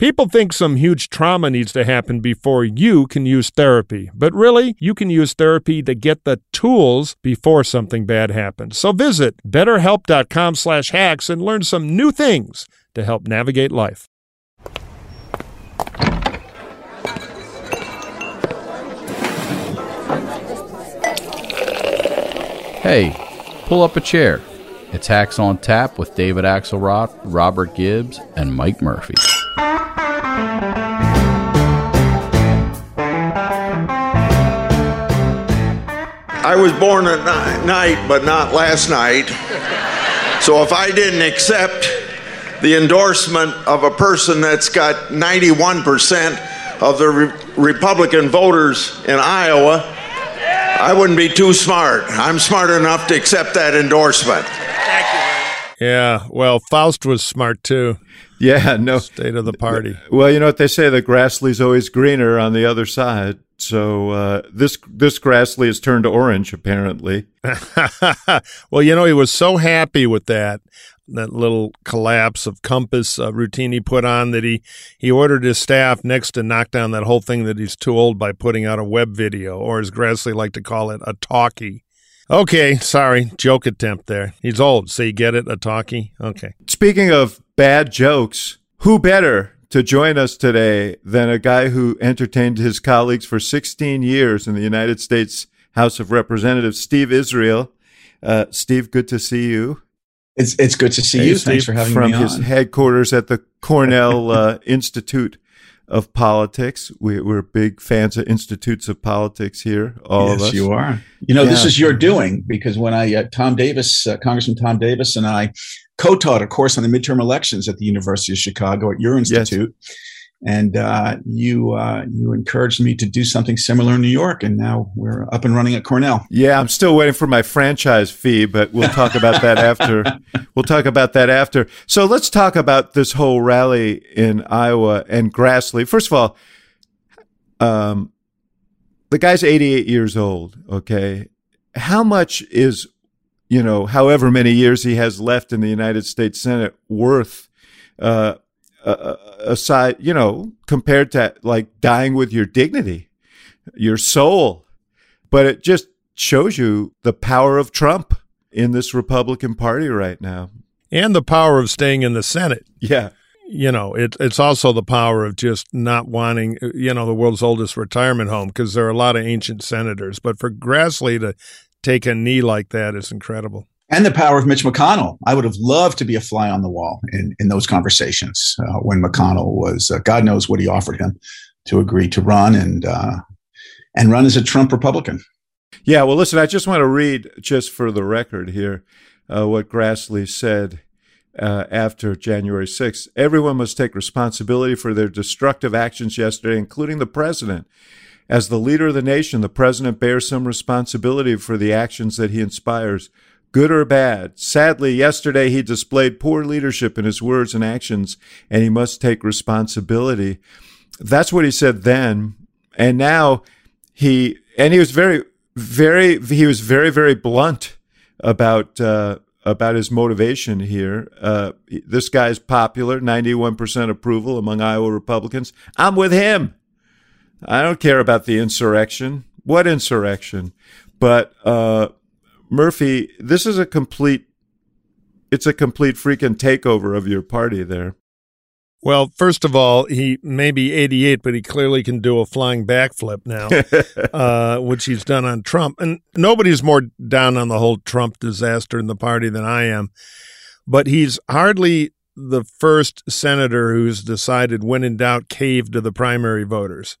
People think some huge trauma needs to happen before you can use therapy, but really, you can use therapy to get the tools before something bad happens. So visit betterhelp.com/hacks and learn some new things to help navigate life. Hey, pull up a chair. It's Hacks on Tap with David Axelrod, Robert Gibbs, and Mike Murphy. I was born at night, but not last night. So if I didn't accept the endorsement of a person that's got 91% of the re- Republican voters in Iowa, I wouldn't be too smart. I'm smart enough to accept that endorsement. Yeah, well, Faust was smart too. Yeah, no. State of the party. Well, you know what they say: the Grassley's always greener on the other side. So uh, this this Grassley has turned orange, apparently. well, you know, he was so happy with that that little collapse of compass uh, routine he put on that he he ordered his staff next to knock down that whole thing that he's too old by putting out a web video, or as Grassley liked to call it, a talkie. Okay, sorry, joke attempt there. He's old, so you get it, a talkie. Okay. Speaking of bad jokes, who better to join us today than a guy who entertained his colleagues for 16 years in the United States House of Representatives, Steve Israel. Uh, Steve, good to see you. It's it's good to see Hey, you. Steve, Thanks for having from me from his headquarters at the Cornell uh, Institute of Politics. We, we're big fans of institutes of politics here. All yes, of us. you are. You know, this is your doing because when I, uh, Tom Davis, uh, Congressman Tom Davis, and I co-taught a course on the midterm elections at the University of Chicago at your institute, and uh, you uh, you encouraged me to do something similar in New York, and now we're up and running at Cornell. Yeah, I'm still waiting for my franchise fee, but we'll talk about that after. We'll talk about that after. So let's talk about this whole rally in Iowa and Grassley. First of all, um, the guy's 88 years old. Okay, how much is you know, however many years he has left in the United States Senate worth? Uh, uh, aside, you know, compared to like dying with your dignity, your soul. But it just shows you the power of Trump in this Republican Party right now. And the power of staying in the Senate. Yeah. You know, it, it's also the power of just not wanting, you know, the world's oldest retirement home because there are a lot of ancient senators. But for Grassley to take a knee like that is incredible. And the power of Mitch McConnell. I would have loved to be a fly on the wall in, in those conversations uh, when McConnell was, uh, God knows what he offered him to agree to run and, uh, and run as a Trump Republican. Yeah, well, listen, I just want to read, just for the record here, uh, what Grassley said uh, after January 6th. Everyone must take responsibility for their destructive actions yesterday, including the president. As the leader of the nation, the president bears some responsibility for the actions that he inspires, good or bad. Sadly, yesterday he displayed poor leadership in his words and actions, and he must take responsibility. That's what he said then. And now he, and he was very, very, he was very, very blunt about, uh, about his motivation here. Uh, this guy's popular, 91% approval among Iowa Republicans. I'm with him. I don't care about the insurrection. What insurrection? But uh, Murphy, this is a complete. It's a complete freaking takeover of your party there. Well, first of all, he may be 88, but he clearly can do a flying backflip now, uh, which he's done on Trump. And nobody's more down on the whole Trump disaster in the party than I am. But he's hardly the first senator who's decided, when in doubt, cave to the primary voters.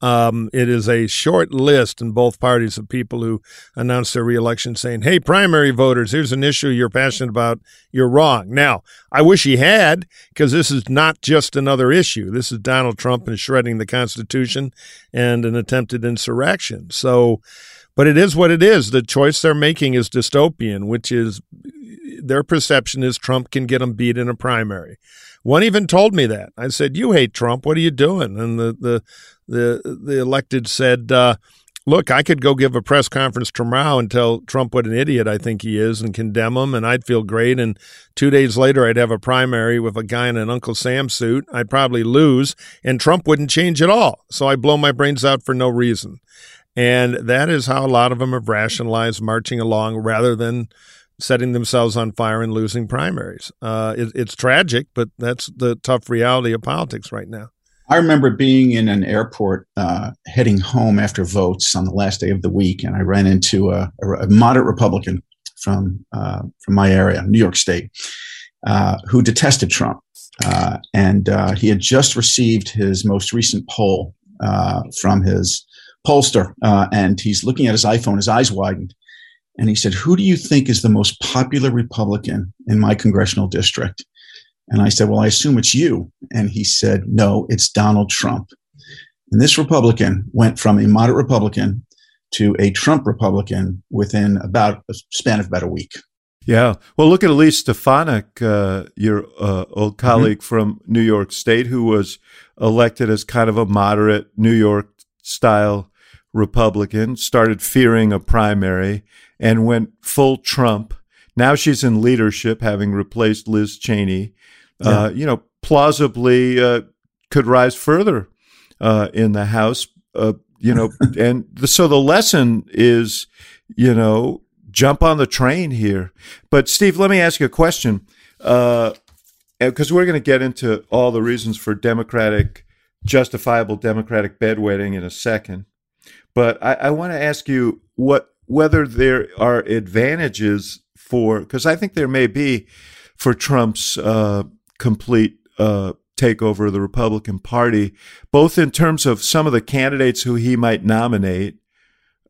Um, it is a short list in both parties of people who announce their reelection saying, Hey, primary voters, here's an issue you're passionate about. You're wrong. Now, I wish he had, because this is not just another issue. This is Donald Trump and shredding the Constitution and an attempted insurrection. So, but it is what it is. The choice they're making is dystopian, which is their perception is Trump can get them beat in a primary. One even told me that. I said, "You hate Trump. What are you doing?" And the the the the elected said, uh, look, I could go give a press conference tomorrow and tell Trump what an idiot I think he is and condemn him, and I'd feel great. And two days later, I'd have a primary with a guy in an Uncle Sam suit. I'd probably lose, and Trump wouldn't change at all. So I blow my brains out for no reason. And that is how a lot of them have rationalized marching along rather than setting themselves on fire and losing primaries. Uh, it, it's tragic, but that's the tough reality of politics right now. I remember being in an airport uh, heading home after votes on the last day of the week, and I ran into a, a moderate Republican from uh, from my area, New York State, uh, who detested Trump, uh, and uh, he had just received his most recent poll from his pollster, and he's looking at his iPhone. His eyes widened, and he said, "Who do you think is the most popular Republican in my congressional district?" And I said, Well, I assume it's you. And he said, No, it's Donald Trump. And this Republican went from a moderate Republican to a Trump Republican within about a span of about a week. Yeah. Well, look at Elise Stefanik, uh, your uh, old mm-hmm. colleague mm-hmm. from New York State, who was elected as kind of a moderate New York style Republican, started fearing a primary, and went full Trump. Now she's in leadership, having replaced Liz Cheney yeah. uh, you know, plausibly uh, could rise further uh, in the House. Uh, you know, and the, so the lesson is, you know, jump on the train here. But Steve, let me ask you a question, because uh, we're going to get into all the reasons for democratic, justifiable democratic bedwetting in a second. But I, I want to ask you what whether there are advantages for because I think there may be for Trump's uh, complete uh, takeover of the Republican Party, both in terms of some of the candidates who he might nominate,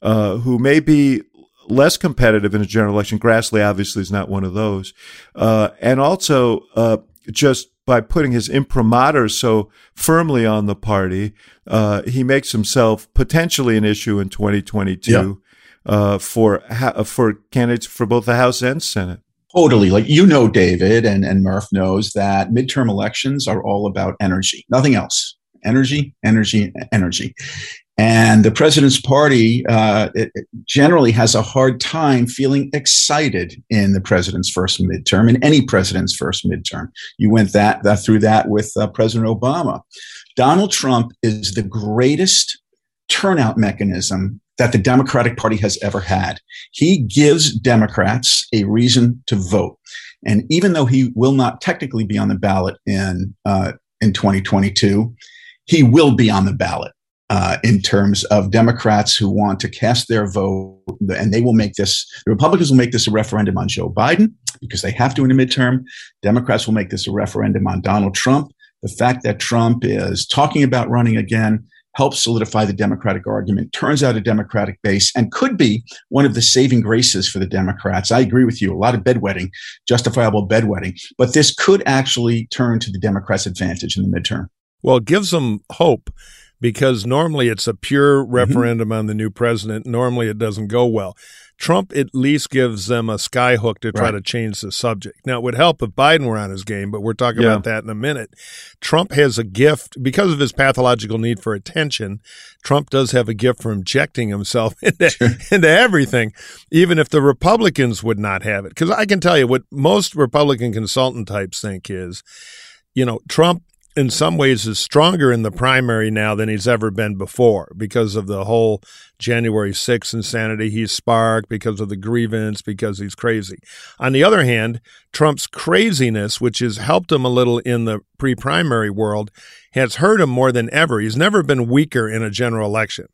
uh, who may be less competitive in a general election. Grassley obviously is not one of those, uh, and also uh, just by putting his imprimatur so firmly on the party, uh, he makes himself potentially an issue in 2022 yeah. Uh, for for candidates for both the House and Senate. Totally. Like you know, David and, and Murph knows that midterm elections are all about energy, nothing else. Energy, energy, energy. And the president's party uh, generally has a hard time feeling excited in the president's first midterm, in any president's first midterm. You went that, that through that with uh, President Obama. Donald Trump is the greatest turnout mechanism that the Democratic Party has ever had. He gives Democrats a reason to vote. And even though he will not technically be on the ballot in, uh, in 2022, he will be on the ballot. Uh, in terms of Democrats who want to cast their vote, and they will make this, the Republicans will make this a referendum on Joe Biden because they have to in a midterm. Democrats will make this a referendum on Donald Trump. The fact that Trump is talking about running again helps solidify the Democratic argument, turns out a Democratic base, and could be one of the saving graces for the Democrats. I agree with you. A lot of bedwetting, justifiable bedwetting, but this could actually turn to the Democrats' advantage in the midterm. Well, it gives them hope because normally it's a pure mm-hmm. referendum on the new president. Normally it doesn't go well. Trump at least gives them a skyhook to try right. to change the subject. Now, it would help if Biden were on his game, but we're talking yeah. about that in a minute. Trump has a gift because of his pathological need for attention. Trump does have a gift for injecting himself into, sure. into everything, even if the Republicans would not have it. Because I can tell you what most Republican consultant types think is, you know, Trump in some ways is stronger in the primary now than he's ever been before because of the whole January 6th insanity he's sparked, because of the grievance, because he's crazy. On the other hand, Trump's craziness, which has helped him a little in the pre primary world, has hurt him more than ever. He's never been weaker in a general election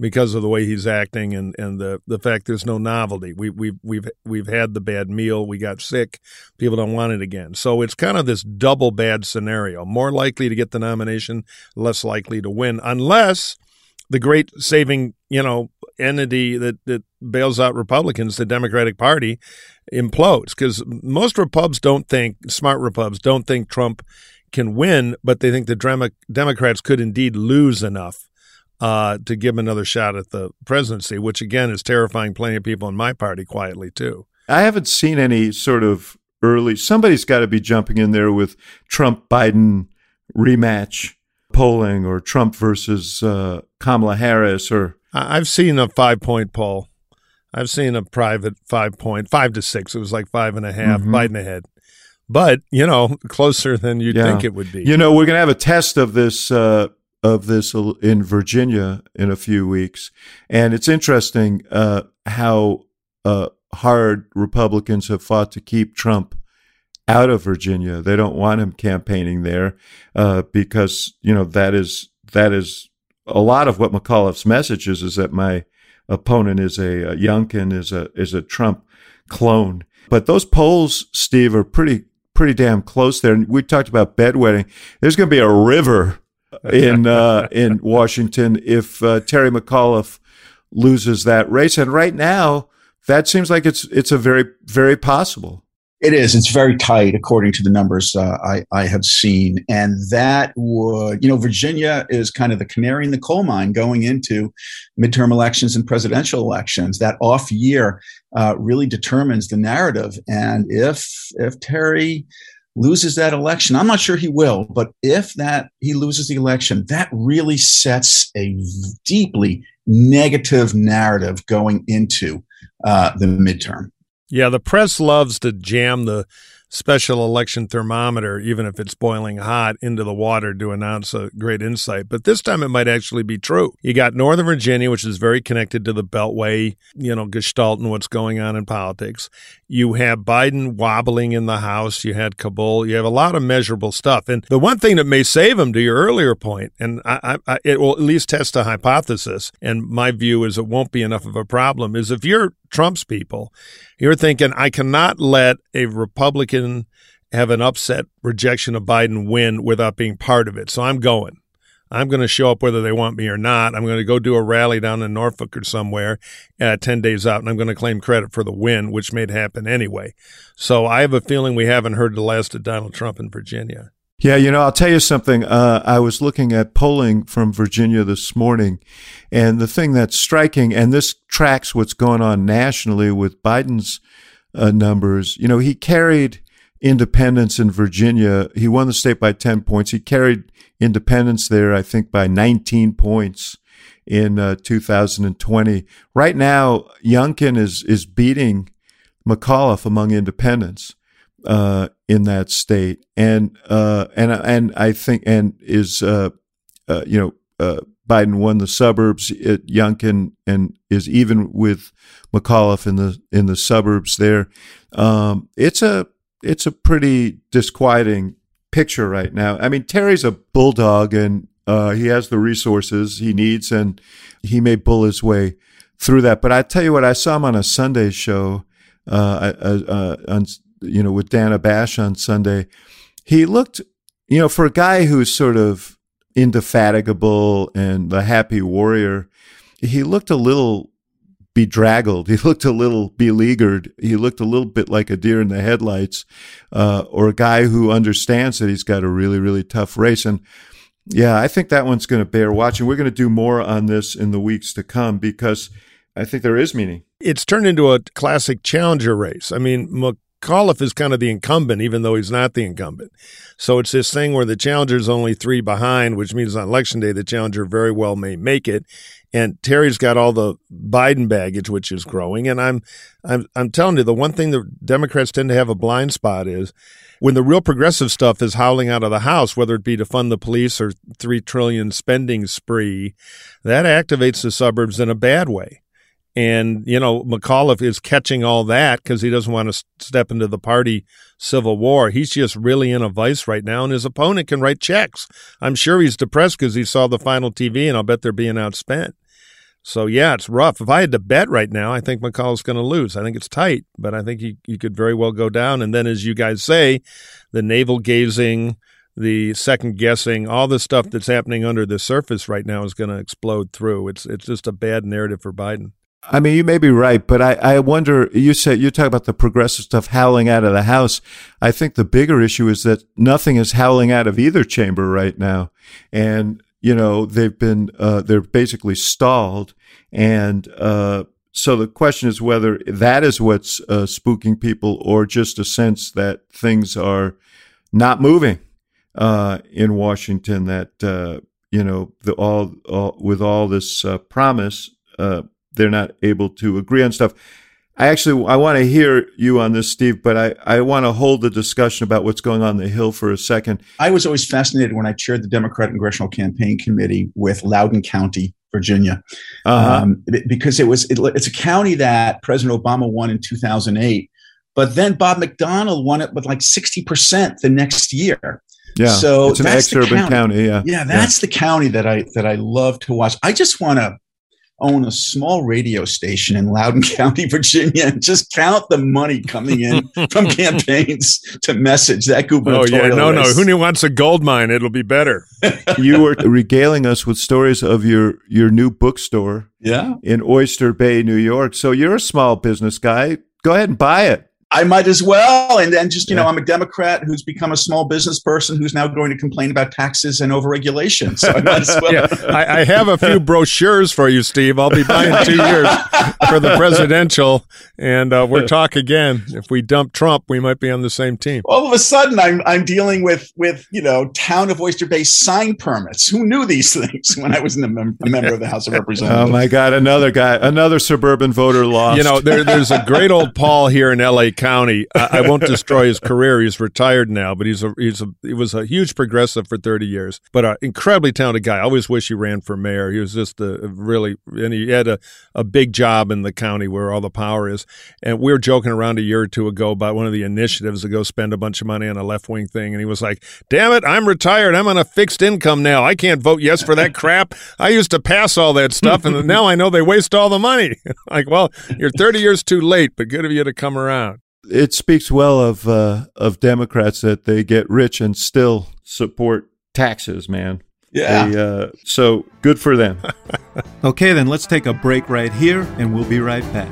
because of the way he's acting and, and the, the fact there's no novelty. We, we've, we've, we've had the bad meal. We got sick. People don't want it again. So it's kind of this double bad scenario. More likely to get the nomination, less likely to win, unless the great saving, you know, entity that, that bails out Republicans, the Democratic Party, implodes. Because most Repubs don't think, smart Repubs don't think Trump can win, but they think the Democrats could indeed lose enough uh, to give him another shot at the presidency, which again is terrifying plenty of people in my party quietly too. I haven't seen any sort of early. Somebody's got to be jumping in there with Trump Biden rematch polling or Trump versus uh, Kamala Harris or I've seen a five point poll. I've seen a private five point, five to six. It was like five and a half, mm-hmm. Biden ahead. But, you know, closer than you'd yeah. think it would be. You know, we're going to have a test of this. Uh, of this in Virginia in a few weeks, and it's interesting uh, how uh, hard Republicans have fought to keep Trump out of Virginia. They don't want him campaigning there uh, because you know that is that is a lot of what McAuliffe's message is. Is that my opponent is a, a is a is a Trump clone. But those polls, Steve, are pretty pretty damn close there. And we talked about bedwetting. There's going to be a river in uh, in Washington if uh, Terry McAuliffe loses that race. And right now, that seems like it's it's a very very possible. It is. It's very tight, according to the numbers uh, I, I have seen. And that would, you know, Virginia is kind of the canary in the coal mine going into midterm elections and presidential elections. That off year uh, really determines the narrative. And if if Terry loses that election, I'm not sure he will, but if that he loses the election, that really sets a deeply negative narrative going into uh, the midterm. Yeah, the press loves to jam the special election thermometer, even if it's boiling hot, into the water to announce a great insight. But this time it might actually be true. You got Northern Virginia, which is very connected to the Beltway, you know, gestalt and what's going on in politics. You have Biden wobbling in the House. You had Kabul. You have a lot of measurable stuff. And the one thing that may save him, to your earlier point, and I, I, it will at least test a hypothesis, and my view is it won't be enough of a problem, is if you're Trump's people, you're thinking, I cannot let a Republican have an upset rejection of Biden win without being part of it. So I'm going. I'm going to show up whether they want me or not. I'm going to go do a rally down in Norfolk or somewhere uh, 10 days out, and I'm going to claim credit for the win, which may happen anyway. So I have a feeling we haven't heard the last of Donald Trump in Virginia. Yeah, you know, I'll tell you something. Uh, I was looking at polling from Virginia this morning, and the thing that's striking, and this tracks what's going on nationally with Biden's uh, numbers. You know, he carried independents in Virginia. He won the state by 10 points. He carried independents there, I think, by 19 points in uh, 2020. Right now, Youngkin is, is beating McAuliffe among independents uh, in that state, and uh, and and I think and is uh, uh, you know uh, Biden won the suburbs at Youngkin and is even with McAuliffe in the in the suburbs there. Um, it's a it's a pretty disquieting picture right now. I mean, Terry's a bulldog and uh, he has the resources he needs, and he may bull his way through that. But I tell you what, I saw him on a Sunday show uh, uh, on you know, with Dana Bash on Sunday, he looked, you know, for a guy who's sort of indefatigable and the happy warrior, he looked a little bedraggled. He looked a little beleaguered. He looked a little bit like a deer in the headlights, uh, or a guy who understands that he's got a really, really tough race. And yeah, I think that one's going to bear watching. We're going to do more on this in the weeks to come because I think there is meaning. It's turned into a classic challenger race. I mean, McAuliffe is kind of the incumbent, even though he's not the incumbent. So it's this thing where the challenger is only three behind, which means on election day, the challenger very well may make it. And Terry's got all the Biden baggage, which is growing. And I'm, I'm, I'm telling you, the one thing the Democrats tend to have a blind spot is when the real progressive stuff is howling out of the House, whether it be to fund the police or three trillion spending spree, that activates the suburbs in a bad way. And, you know, McAuliffe is catching all that because he doesn't want to step into the party civil war. He's just really in a vice right now, and his opponent can write checks. I'm sure he's depressed because he saw the final TV, and I'll bet they're being outspent. So, yeah, it's rough. If I had to bet right now, I think McAuliffe's going to lose. I think it's tight, but I think he, he could very well go down. And then, as you guys say, the navel gazing, the second guessing, all the stuff that's happening under the surface right now is going to explode through. It's it's just a bad narrative for Biden. I mean, you may be right, but I, I wonder, you said, you talk about the progressive stuff howling out of the House. I think the bigger issue is that nothing is howling out of either chamber right now. And, you know, they've been, uh, they're basically stalled. And, uh, so the question is whether that is what's uh, spooking people or just a sense that things are not moving uh, in Washington, that, uh, you know, the, all, all, with all this uh, promise uh, they're not able to agree on stuff. I actually I want to hear you on this, Steve, but I, I want to hold the discussion about what's going on the Hill for a second. I was always fascinated when I chaired the Democratic Congressional Campaign Committee with Loudoun County, Virginia, uh-huh. um, because it was it, it's a county that President Obama won in 2008, but then Bob McDonnell won it with like 60 percent the next year. Yeah, so it's an ex-urban county. county. Yeah, yeah, that's yeah. the county that I that I love to watch. I just want to own a small radio station in Loudoun County, Virginia, and just count the money coming in from campaigns to message that gubernatorial. Oh yeah, no, race. no. Who wants a gold mine? It'll be better. you were regaling us with stories of your your new bookstore, yeah, in Oyster Bay, New York. So you're a small business guy. Go ahead and buy it. I might as well. And then just, you yeah. know, I'm a Democrat who's become a small business person who's now going to complain about taxes and overregulation. So I might as well. yeah. I, I, have a few brochures for you, Steve. I'll be buying two years for the presidential. And uh, we're talk again. If we dump Trump, we might be on the same team. All of a sudden, I'm, I'm dealing with, with, you know, town of Oyster Bay sign permits. Who knew these things when I was a, mem- a member of the House of Representatives? Oh, my God. Another guy, another suburban voter lost. You know, there, there's a great old pol here in L.A. County. I, I, won't destroy his career. He's retired now, but he's a he's a he was a huge progressive for 30 years, but an incredibly talented guy. I always wish he ran for mayor. He was just a really and he had a, a big job in the county where all the power is. And we were joking around a year or two ago about one of the initiatives to go spend a bunch of money on a left wing thing, and he was like, "Damn it, I'm retired. I'm on a fixed income now. I can't vote yes for that crap. I used to pass all that stuff, and now I know they waste all the money." like, well, you're 30 years too late, but good of you to come around it speaks well of uh, of Democrats that they get rich and still support taxes, man. Yeah. They, uh, so good for them. okay, then let's take a break right here, and we'll be right back.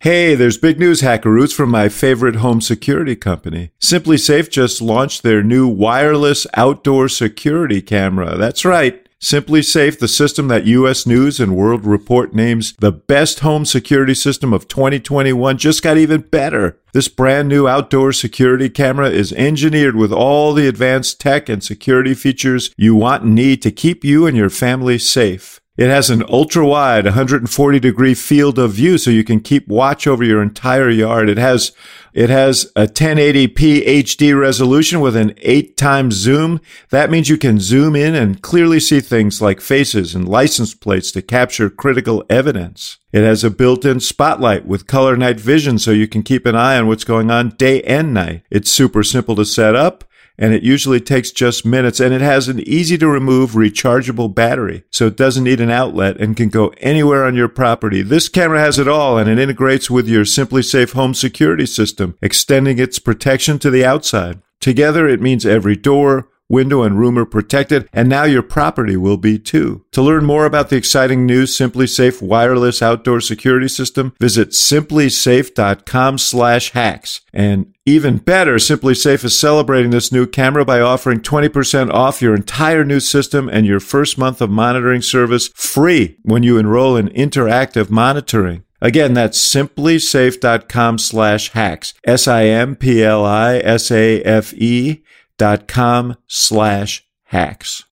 Hey, there's big news, Hackaroots, from my favorite home security company. SimpliSafe just launched their new wireless outdoor security camera. That's right. SimpliSafe, the system that U.S. News and World Report names the best home security system of 2021, just got even better. This brand new outdoor security camera is engineered with all the advanced tech and security features you want and need to keep you and your family safe. It has an ultra wide 140 degree field of view so you can keep watch over your entire yard. It has, it has a 1080p HD resolution with an eight times zoom. That means you can zoom in and clearly see things like faces and license plates to capture critical evidence. It has a built-in spotlight with color night vision so you can keep an eye on what's going on day and night. It's super simple to set up and it usually takes just minutes and it has an easy to remove rechargeable battery. So it doesn't need an outlet and can go anywhere on your property. This camera has it all and it integrates with your SimpliSafe home security system, extending its protection to the outside. Together, it means every door, window, and room are protected, and now your property will be too. To learn more about the exciting new SimpliSafe wireless outdoor security system, visit simplisafe.com slash hacks. And even better, SimpliSafe is celebrating this new camera by offering 20% off your entire new system and your first month of monitoring service free when you enroll in interactive monitoring. Again, that's simplisafe.com slash hacks. S-I-M-P-L-I-S-A-F-E dot com slash hacks.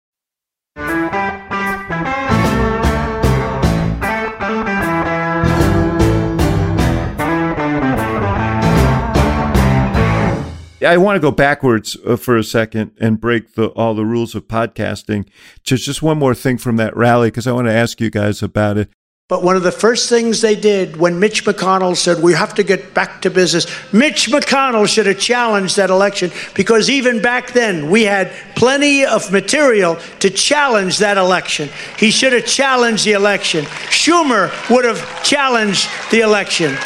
I want to go backwards uh, for a second and break the, all the rules of podcasting. Just just one more thing from that rally because I want to ask you guys about it. But one of the first things they did when Mitch McConnell said, We have to get back to business, Mitch McConnell should have challenged that election because even back then we had plenty of material to challenge that election. He should have challenged the election. Schumer would have challenged the election.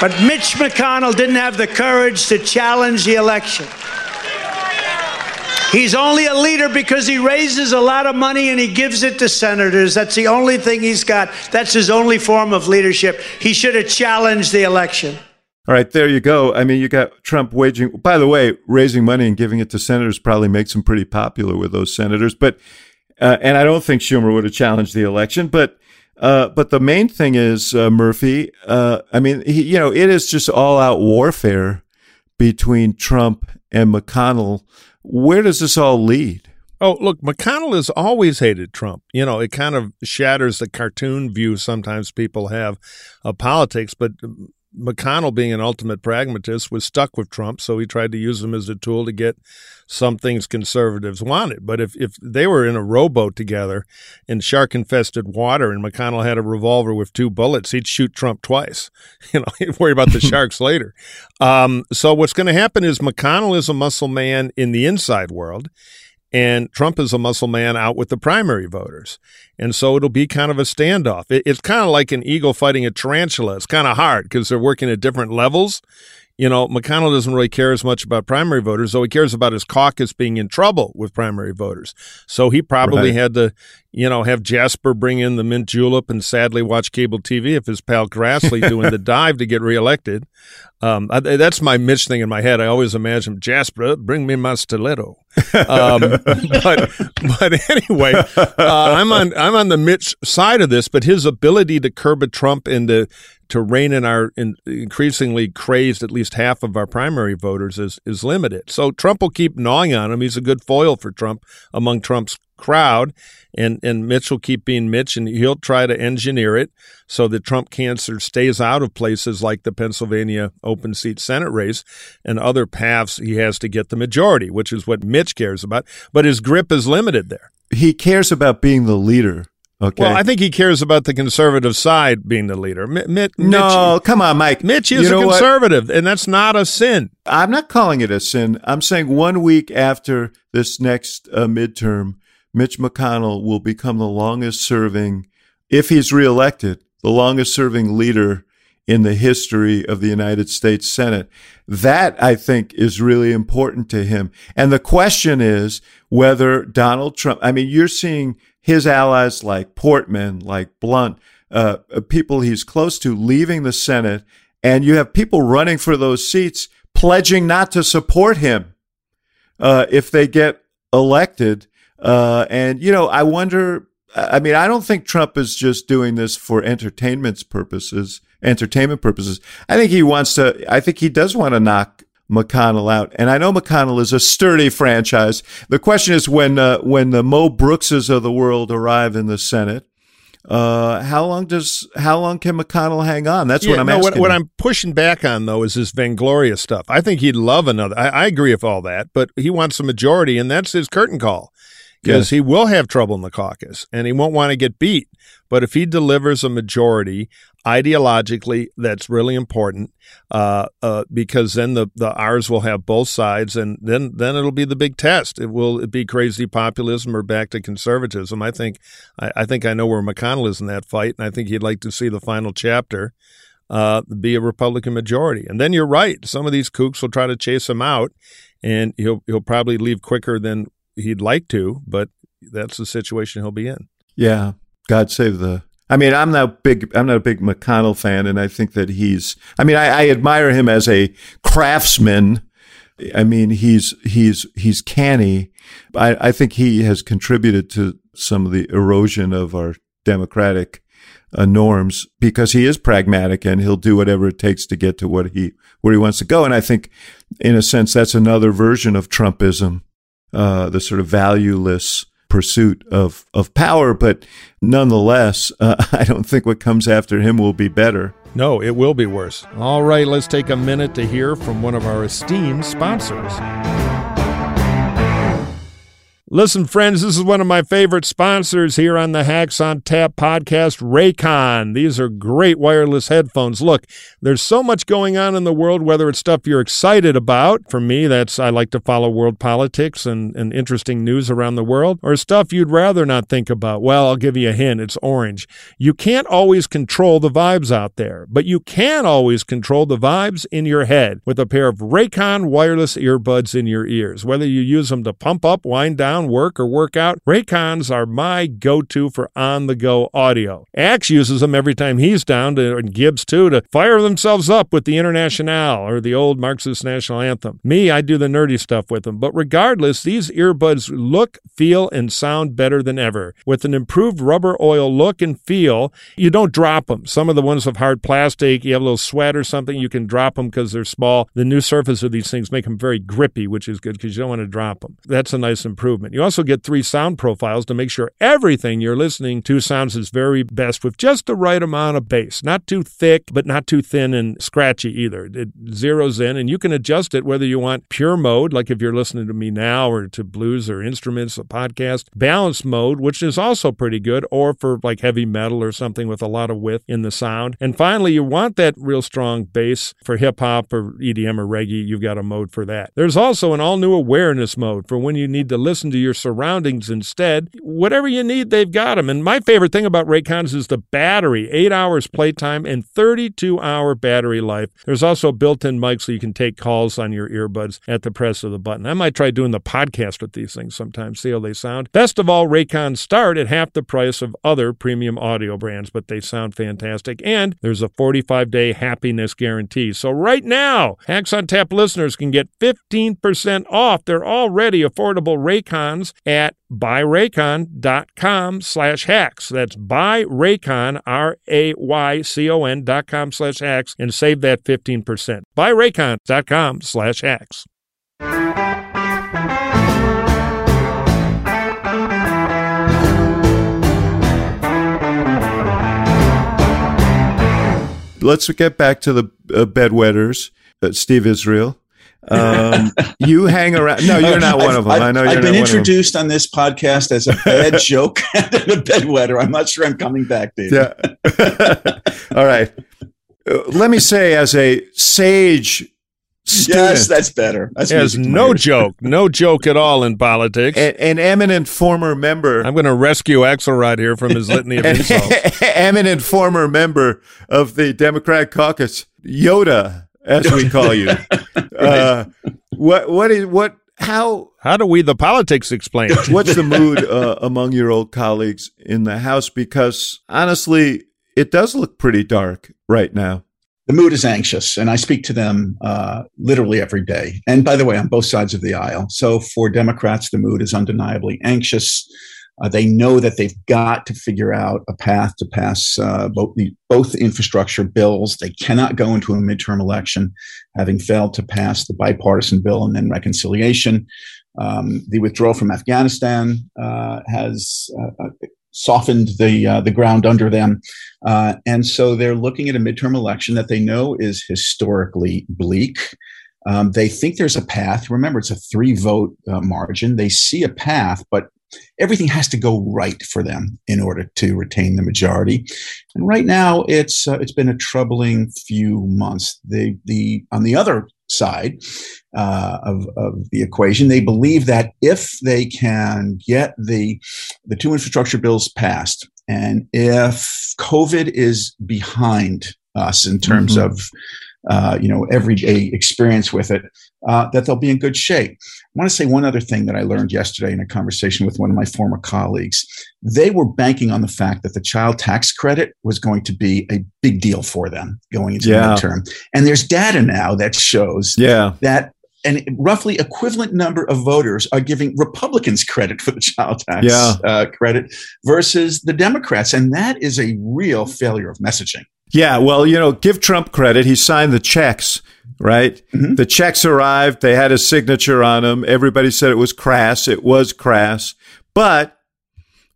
But Mitch McConnell didn't have the courage to challenge the election. He's only a leader because he raises a lot of money and he gives it to senators. That's the only thing he's got. That's his only form of leadership. He should have challenged the election. All right, there you go. I mean, you got Trump waging, by the way, raising money and giving it to senators probably makes him pretty popular with those senators. But, uh, and I don't think Schumer would have challenged the election. But, uh, but the main thing is, uh, Murphy, uh, I mean, he, you know, it is just all out warfare between Trump and McConnell where does this all lead? Oh, look, McConnell has always hated Trump. You know, it kind of shatters the cartoon view sometimes people have of politics, but McConnell, being an ultimate pragmatist, was stuck with Trump, so he tried to use him as a tool to get some things conservatives wanted. But if, if they were in a rowboat together in shark infested water and McConnell had a revolver with two bullets, he'd shoot Trump twice. You know, he'd worry about the sharks later. Um, so what's going to happen is McConnell is a muscle man in the inside world and Trump is a muscle man out with the primary voters. And so it'll be kind of a standoff. It, it's kind of like an eagle fighting a tarantula. It's kind of hard because they're working at different levels. You know, McConnell doesn't really care as much about primary voters, though he cares about his caucus being in trouble with primary voters. So he probably right. had to, you know, have Jasper bring in the mint julep and sadly watch cable TV if his pal Grassley doing the dive to get reelected. Um, I, that's my Mitch thing in my head. I always imagine Jasper, bring me my stiletto. Um, but but anyway, uh, I'm on I'm on the Mitch side of this. But his ability to curb a Trump and to to rein in our in increasingly crazed at least half of our primary voters is is limited. So Trump will keep gnawing on him. He's a good foil for Trump among Trump's crowd and and Mitch will keep being Mitch, and he'll try to engineer it so that Trump cancer stays out of places like the Pennsylvania open seat Senate race and other paths. He has to get the majority, which is what Mitch cares about. But his grip is limited there. He cares about being the leader. Okay. Well, I think he cares about the conservative side being the leader. M- Mitch, no, Mitch, come on, Mike. Mitch is you a conservative, what? and that's not a sin. I'm not calling it a sin. I'm saying one week after this next uh, midterm, Mitch McConnell will become the longest serving, if he's reelected, the longest serving leader in the history of the United States Senate. That I think is really important to him. And the question is whether Donald Trump, I mean, you're seeing his allies like Portman, like Blunt, uh, uh people he's close to leaving the Senate, and you have people running for those seats pledging not to support him uh, if they get elected. Uh, and, you know, I wonder, I mean, I don't think Trump is just doing this for entertainment purposes, entertainment purposes. I think he wants to, I think he does want to knock McConnell out. And I know McConnell is a sturdy franchise. The question is when, uh, when the Mo Brookses of the world arrive in the Senate, uh, how long does how long can McConnell hang on? That's yeah, what I'm no, asking. What, what, I'm pushing back on though is this vainglorious stuff. I think he'd love another. I, I agree with all that, but he wants a majority, and that's his curtain call because yes. he will have trouble in the caucus and he won't want to get beat. But if he delivers a majority ideologically, that's really important uh, uh, because then the, the R's will have both sides, and then then it'll be the big test. It will it be crazy populism or back to conservatism. I think I, I think I know where McConnell is in that fight, and I think he'd like to see the final chapter. Uh, be a Republican majority, and then you're right. Some of these kooks will try to chase him out, and he'll he'll probably leave quicker than he'd like to, but that's the situation he'll be in. Yeah, God save the. I mean, I'm not big. I'm not a big McConnell fan, and I think that he's. I mean, I, I admire him as a craftsman. I mean, he's he's he's canny. I, I think he has contributed to some of the erosion of our democratic uh, norms because he is pragmatic and he'll do whatever it takes to get to what he where he wants to go. And I think, in a sense, that's another version of Trumpism uh, the sort of valueless pursuit of, of power. But nonetheless, uh, I don't think what comes after him will be better. No, it will be worse. All right, let's take a minute to hear from one of our esteemed sponsors. Listen, friends, this is one of my favorite sponsors here on the Hacks on Tap podcast, Raycon. These are great wireless headphones. Look, there's so much going on in the world, whether it's stuff you're excited about. For me, that's I like to follow world politics and, and interesting news around the world, or stuff you'd rather not think about. Well, I'll give you a hint. It's orange. You can't always control the vibes out there, but you can always control the vibes in your head with a pair of Raycon wireless earbuds in your ears. Whether you use them to pump up, wind down, work or work out, Raycons are my go to for on the go audio. Axe uses them every time he's down, to, and Gibbs too, to fire themselves up with the Internationale or the old Marxist national anthem. Me, I do the nerdy stuff with them. But regardless, these earbuds look, feel, and sound better than ever. With an improved rubber oil look and feel, you don't drop them. Some of the ones with hard plastic, you have a little sweat or something, you can drop them because they're small. The new surface of these things make them very grippy, which is good because you don't want to drop them. That's a nice improvement improvement. You also get three sound profiles to make sure everything you're listening to sounds its very best with just the right amount of bass. Not too thick, but not too thin and scratchy either. It zeroes in, and you can adjust it whether you want pure mode, like if you're listening to me now, or to blues or instruments, a podcast, balance mode, which is also pretty good, or for like heavy metal or something with a lot of width in the sound. And finally, you want that real strong bass for hip hop or EDM or reggae, you've got a mode for that. There's also an all new awareness mode for when you need to listen to your surroundings instead. Whatever you need, they've got them. And my favorite thing about Raycons is the battery eight hours playtime and 32 hour battery life. There's also built in mic so you can take calls on your earbuds at the press of the button. I might try doing the podcast with these things sometimes, see how they sound. Best of all, Raycons start at half the price of other premium audio brands, but they sound fantastic. And there's a 45 day happiness guarantee. So right now, Hacks on Tap listeners can get 15% off their already affordable Raycons at buyraycon.com slash hacks. That's buyraycon, R-A-Y-C-O-N dot com slash hacks and save that 15%. Buyraycon.com slash hacks. Let's get back to the uh, bedwetters, uh, Steve Israel. Um, you hang around. No, you're not one I've, of them. I've, I know you're I've been introduced on this podcast as a bad joke and a bedwetter. I'm not sure I'm coming back, David. Yeah. All right. Uh, let me say, as a sage student, Yes, that's better. That's There's music to my no ears. joke, no joke at all in politics. an, an eminent former member, I'm going to rescue Axelrod here from his litany of an insults. eminent former member of the Democratic caucus, Yoda, as we call you. uh, what? What is what? How? How do we, the politics, explain? What's the mood uh, among your old colleagues in the House? Because honestly, it does look pretty dark right now. The mood is anxious, and I speak to them uh, literally every day. And by the way, on both sides of the aisle. So for Democrats, the mood is undeniably anxious. Uh, they know that they've got to figure out a path to pass uh, both the both infrastructure bills. They cannot go into a midterm election having failed to pass the bipartisan bill and then reconciliation. Um, the withdrawal from Afghanistan uh, has uh, softened the uh, the ground under them, uh, and so they're looking at a midterm election that they know is historically bleak. Um, they think there's a path. Remember, it's a three vote uh, margin. They see a path, but everything has to go right for them in order to retain the majority. And right now, it's uh, it's been a troubling few months. The the on the other side uh, of, of the equation, they believe that if they can get the the two infrastructure bills passed, and if COVID is behind us in terms Mhm. of uh, you know everyday experience with it, uh, that they'll be in good shape. I want to say one other thing that I learned yesterday in a conversation with one of my former colleagues. They were banking on the fact that the child tax credit was going to be a big deal for them going into Yeah. the midterm. And there's data now that shows Yeah. that an roughly equivalent number of voters are giving Republicans credit for the child tax Yeah. uh, credit versus the Democrats. And that is a real failure of messaging. Yeah, well, you know, give Trump credit. He signed the checks, right? Mhm. The checks arrived. They had his signature on them. Everybody said it was crass. It was crass. But,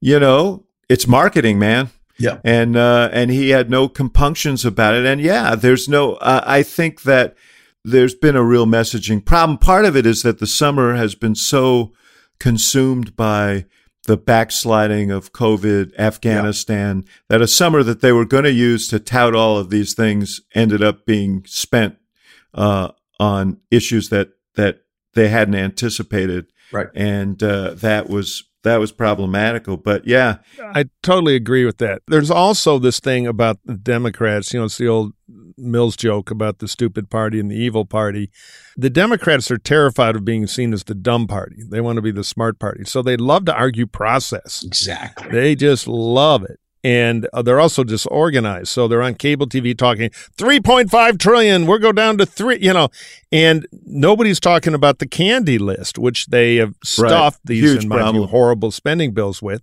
you know, it's marketing, man. Yeah. And uh, and he had no compunctions about it. And yeah, there's no. Uh, I think that there's been a real messaging problem. Part of it is that the summer has been so consumed by the backsliding of COVID, Afghanistan, that a summer that they were going to use to tout all of these things ended up being spent uh, on issues that that they hadn't anticipated, Right. and uh, that was that was problematical. But yeah, I totally agree with that. There's also this thing about the Democrats, you know, it's the old Mills joke about the stupid party and the evil party. The Democrats are terrified of being seen as the dumb party. They want to be the smart party. So they love to argue process. Exactly. They just love it. And uh, they're also disorganized. So they're on cable TV talking 3.5 trillion. We'll go down to three, you know, and nobody's talking about the candy list, which they have stuffed these, Huge in my view, horrible spending bills with.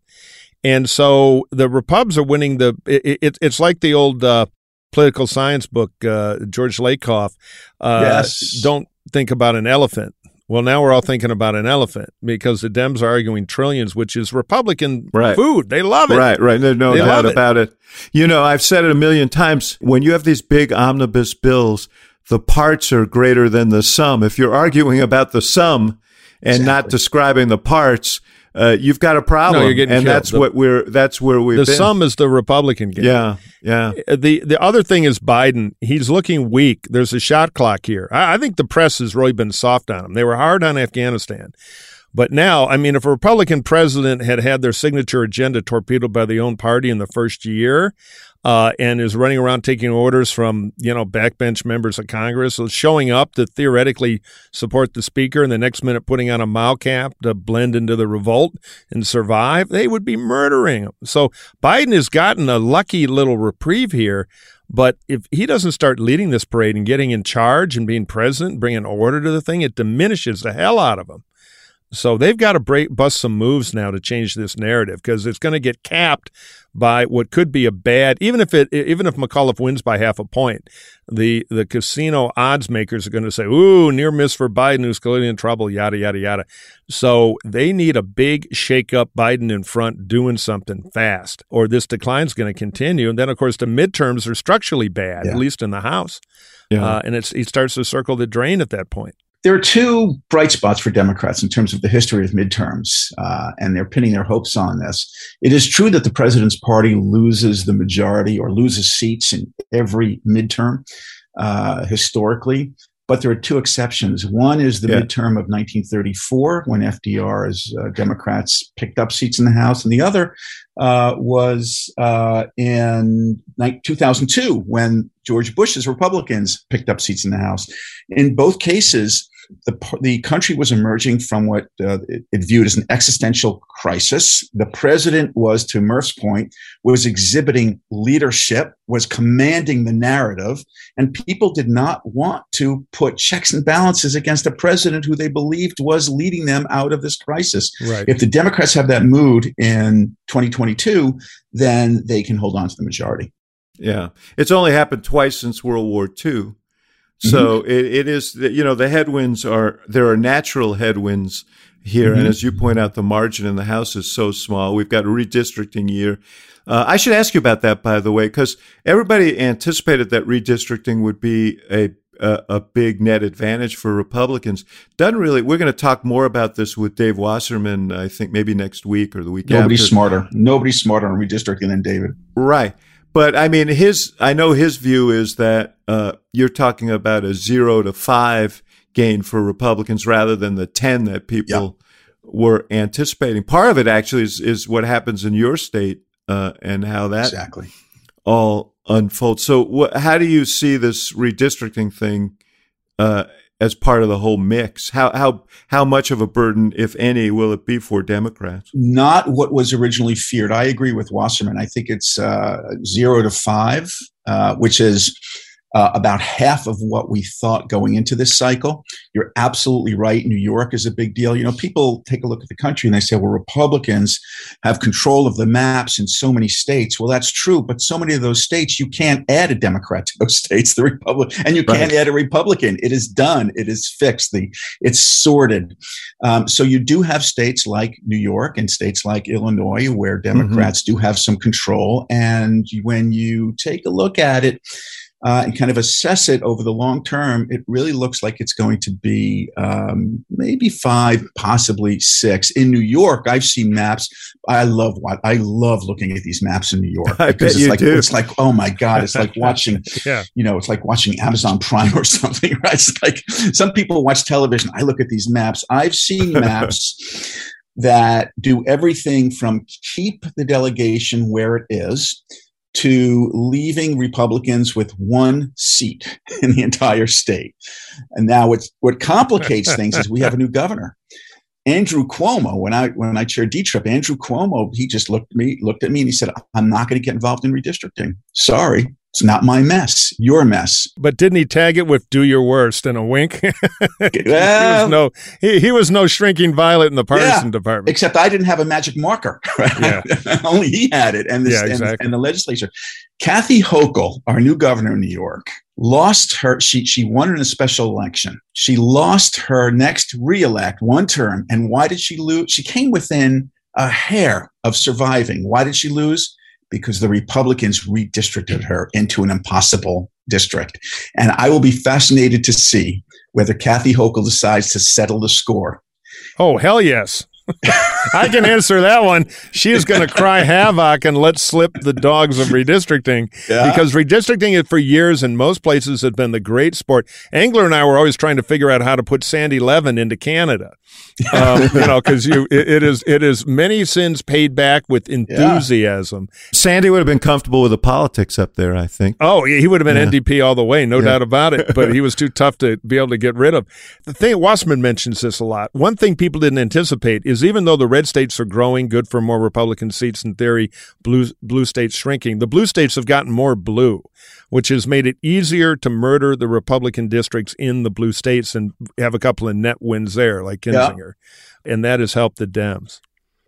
And so the Repubs are winning the, it, it, it's like the old uh, political science book, uh, George Lakoff. Uh, Yes. Don't think about an elephant Well, now we're all thinking about an elephant because the Dems are arguing trillions, which is Republican right. food. They love it. Right, right. There's no they doubt about it. You know, I've said it a million times. When you have these big omnibus bills, the parts are greater than the sum. If you're arguing about the sum and exactly. not describing the parts, uh, you've got a problem. No, and killed. that's the, what we're that's where we've The been. sum is the Republican game. Yeah, yeah. Uh, the the other thing is Biden. He's looking weak. There's a shot clock here. I, I think the press has really been soft on him. They were hard on Afghanistan. But now, I mean, if a Republican president had had their signature agenda torpedoed by the own party in the first year, uh, and is running around taking orders from you know backbench members of Congress, so showing up to theoretically support the speaker, and the next minute putting on a Mao cap to blend into the revolt and survive, they would be murdering him. So Biden has gotten a lucky little reprieve here. But if he doesn't start leading this parade and getting in charge and being president, bringing order to the thing, it diminishes the hell out of him. So they've got to break, bust some moves now to change this narrative because it's going to get capped by what could be a bad, even if it, even if McAuliffe wins by half a point, the the casino odds makers are going to say, "Ooh, near miss for Biden, who's clearly in trouble." Yada yada yada. So they need a big shake up, Biden in front, doing something fast, or this decline is going to continue. And then, of course, the midterms are structurally bad, yeah. at least in the House. Yeah. Uh, and it's he starts to circle the drain at that point there are two bright spots for Democrats in terms of the history of midterms, uh, and they're pinning their hopes on this. It is true that the president's party loses the majority or loses seats in every midterm uh, historically, but there are two exceptions. One is the yeah. midterm of 1934, when FDR's uh, Democrats picked up seats in the House, and the other uh, was uh, in 2002, when George Bush's Republicans picked up seats in the House. In both cases, the, the country was emerging from what uh, it, it, viewed as an existential crisis. The president was, to Murph's point, was exhibiting leadership, was commanding the narrative, and people did not want to put checks and balances against a president who they believed was leading them out of this crisis. Right. If the Democrats have that mood in 2022, then they can hold on to the majority. Yeah. It's only happened twice since World War II. So mm-hmm. it, it is, you know, the headwinds are, there are natural headwinds here. Mm-hmm. And as you point out, the margin in the House is so small. We've got a redistricting year. Uh, I should ask you about that, by the way, because everybody anticipated that redistricting would be a, a, a big net advantage for Republicans. Doesn't really. We're going to talk more about this with Dave Wasserman. I think maybe next week or the week. Nobody's after. smarter. Nobody's smarter on redistricting than David. Right. But I mean, his I know his view is that uh, you're talking about a zero to five gain for Republicans rather than the ten that people were anticipating. Part of it actually is, is what happens in your state uh, and how that exactly all unfolds. So, wh- how do you see this redistricting thing uh, as part of the whole mix. How how how much of a burden, if any, will it be for Democrats? Not what was originally feared. I agree with Wasserman. I think it's uh, zero to five, uh, which is uh, about half of what we thought going into this cycle. You're absolutely right. New York is a big deal. You know, people take a look at the country and they say, well, Republicans have control of the maps in so many states. Well, that's true, but so many of those states, you can't add a Democrat to those states, the Republic, and you can't add a Republican. It is done. It is fixed. The it's sorted. Um, so you do have states like New York and states like Illinois where mm-hmm. Democrats mm-hmm. do have some control. And when you take a look at it, uh, and kind of assess it over the long term, it really looks like it's going to be um, maybe five, possibly six. In New York, I've seen maps. I love what I love looking at these maps in New York because it's like do. it's like oh my god, it's like watching, yeah. you know, it's like watching Amazon Prime or something. Right? It's like some people watch television. I look at these maps. I've seen maps. that do everything from keep the delegation where it is to leaving Republicans with one seat in the entire state. And now what's, what complicates things is we have a new governor. Andrew Cuomo, when I when I chaired D-Trip, Andrew Cuomo, he just looked at me, looked at me and he said, I'm not going to get involved in redistricting. Sorry. It's not my mess, your mess. But didn't he tag it with "Do your worst" and a wink? well, he was no, he, he was no shrinking violet in the partisan yeah, department. Except I didn't have a magic marker. Right? Yeah. Only he had it, and, this, yeah, exactly. and, and the legislature. Kathy Hochul, our new governor in New York, lost her she she won in a special election she lost her next reelect one term and why did she lose she came within a hair of surviving why did she lose because the republicans redistricted her into an impossible district. And i will be fascinated to see whether kathy hochul decides to settle the score. Oh hell yes I can answer that one. She is going to cry havoc and let slip the dogs of redistricting yeah. because redistricting it for years in most places has been the great sport. Engler and I were always trying to figure out how to put Sandy Levin into Canada. Um, you know, because you it, it is it is many sins paid back with enthusiasm. Yeah. Sandy would have been comfortable with the politics up there, I think. Oh, he would have been yeah. NDP all the way, no doubt about it. But he was too tough to be able to get rid of. The thing Wasserman mentions this a lot. One thing people didn't anticipate is even though the red states are growing, good for more Republican seats in theory, blue blue states shrinking. The blue states have gotten more blue, which has made it easier to murder the Republican districts in the blue states and have a couple of net wins there, like Kinzinger, yeah. and that has helped the Dems.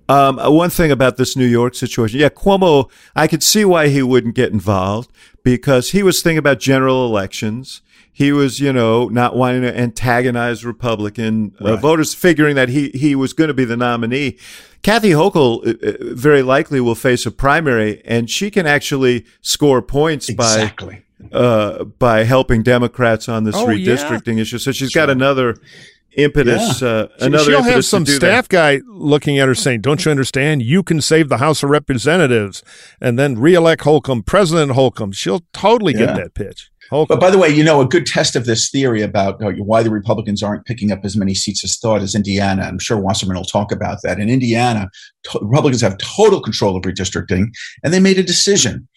Um, one thing about this New York situation, yeah, Cuomo, I could see why he wouldn't get involved because he was thinking about general elections he was, you know, not wanting to antagonize Republican uh, right. uh, voters, figuring that he he was going to be the nominee. Kathy Hochul uh, uh, very likely will face a primary, and she can actually score points exactly. by uh, by helping Democrats on this oh, redistricting yeah. issue. So she's sure. got another impetus. Yeah. Uh, another She'll have some staff that. guy looking at her saying, "Don't you understand? You can save the House of Representatives and then reelect Hochul, President Hochul." She'll totally yeah. get that pitch. Okay. But by the way, you know, a good test of this theory about why the Republicans aren't picking up as many seats as thought is Indiana. I'm sure Wasserman will talk about that. In Indiana, to- Republicans have total control of redistricting, and they made a decision.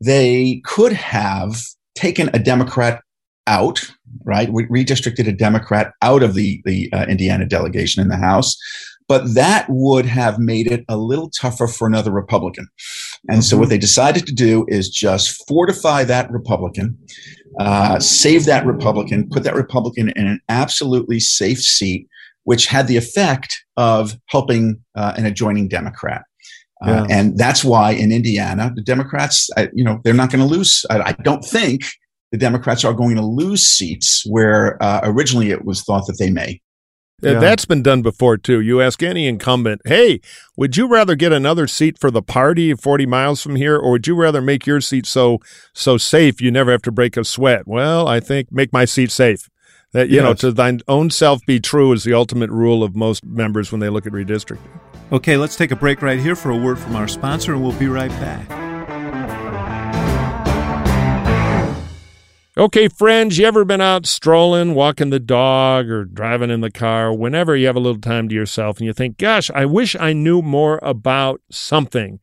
They could have taken a Democrat out, right? We redistricted a Democrat out of the, the uh, Indiana delegation in the House but that would have made it a little tougher for another Republican. And mm-hmm. so what mm-hmm. they decided to do is just fortify that Republican, uh, save that Republican, put that Republican in an absolutely safe seat, which had the effect of helping uh, an adjoining Democrat. Uh, and that's why in Indiana, the Democrats, you know, they're not going to lose. I, I, don't think the Democrats are going to lose seats where uh, originally it was thought that they may. Yeah. That's been done before too. You ask any incumbent, "Hey, would you rather get another seat for the party 40 miles from here or would you rather make your seat so so safe you never have to break a sweat?" Well, I think make my seat safe. That you yes. know, to thine own self be true is the ultimate rule of most members when they look at redistricting. Okay, let's take a break right here for a word from our sponsor and we'll be right back. Okay, friends, you ever been out strolling, walking the dog, or driving in the car, whenever you have a little time to yourself and you think, gosh, I wish I knew more about something?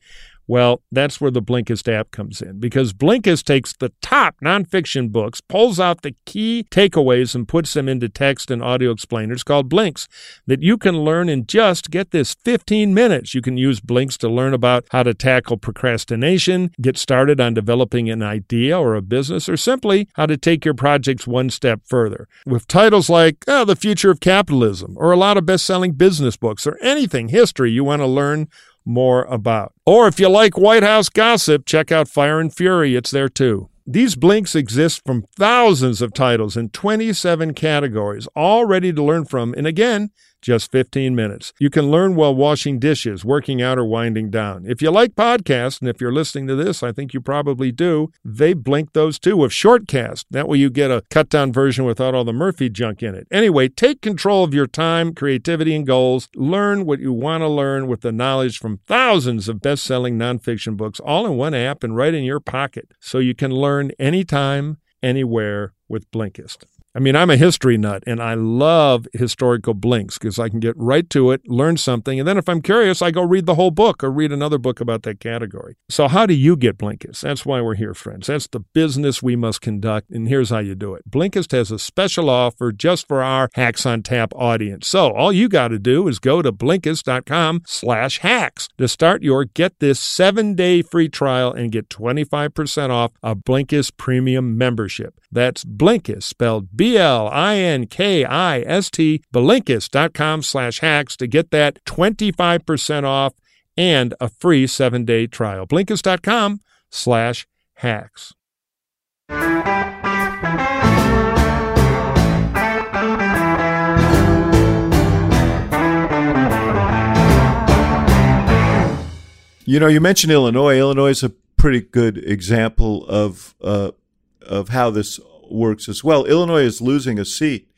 Well, that's where the Blinkist app comes in because Blinkist takes the top nonfiction books, pulls out the key takeaways, and puts them into text and audio explainers called Blinks that you can learn in just, get this, 15 minutes. You can use Blinks to learn about how to tackle procrastination, get started on developing an idea or a business, or simply how to take your projects one step further. With titles like oh, The Future of Capitalism, or a lot of best selling business books, or anything history you want to learn more about. Or if you like White House gossip, check out Fire and Fury. It's there too. These blinks exist from thousands of titles in 27 categories, all ready to learn from. And again, just 15 minutes. You can learn while washing dishes, working out, or winding down. If you like podcasts, and if you're listening to this, I think you probably do, they blink those too with Shortcast. That way you get a cut down version without all the Murphy junk in it. Anyway, take control of your time, creativity, and goals. Learn what you want to learn with the knowledge from thousands of best selling nonfiction books all in one app and right in your pocket. So you can learn anytime, anywhere with Blinkist. I mean, I'm a history nut and I love historical blinks because I can get right to it, learn something, and then if I'm curious, I go read the whole book or read another book about that category. So, how do you get Blinkist? That's why we're here, friends. That's the business we must conduct, and here's how you do it. Blinkist has a special offer just for our Hacks on Tap audience. So, all you got to do is go to Blinkist.com slash hacks to start your get this seven day free trial and get 25% off a Blinkist premium membership. That's Blinkist, spelled B-L-I-N-K-I-S-T, Blinkist.com slash hacks to get that 25% off and a free seven-day trial. Blinkist.com slash hacks. You know, you mentioned Illinois. Illinois is a pretty good example of uh, of how this works as well. Illinois is losing a seat,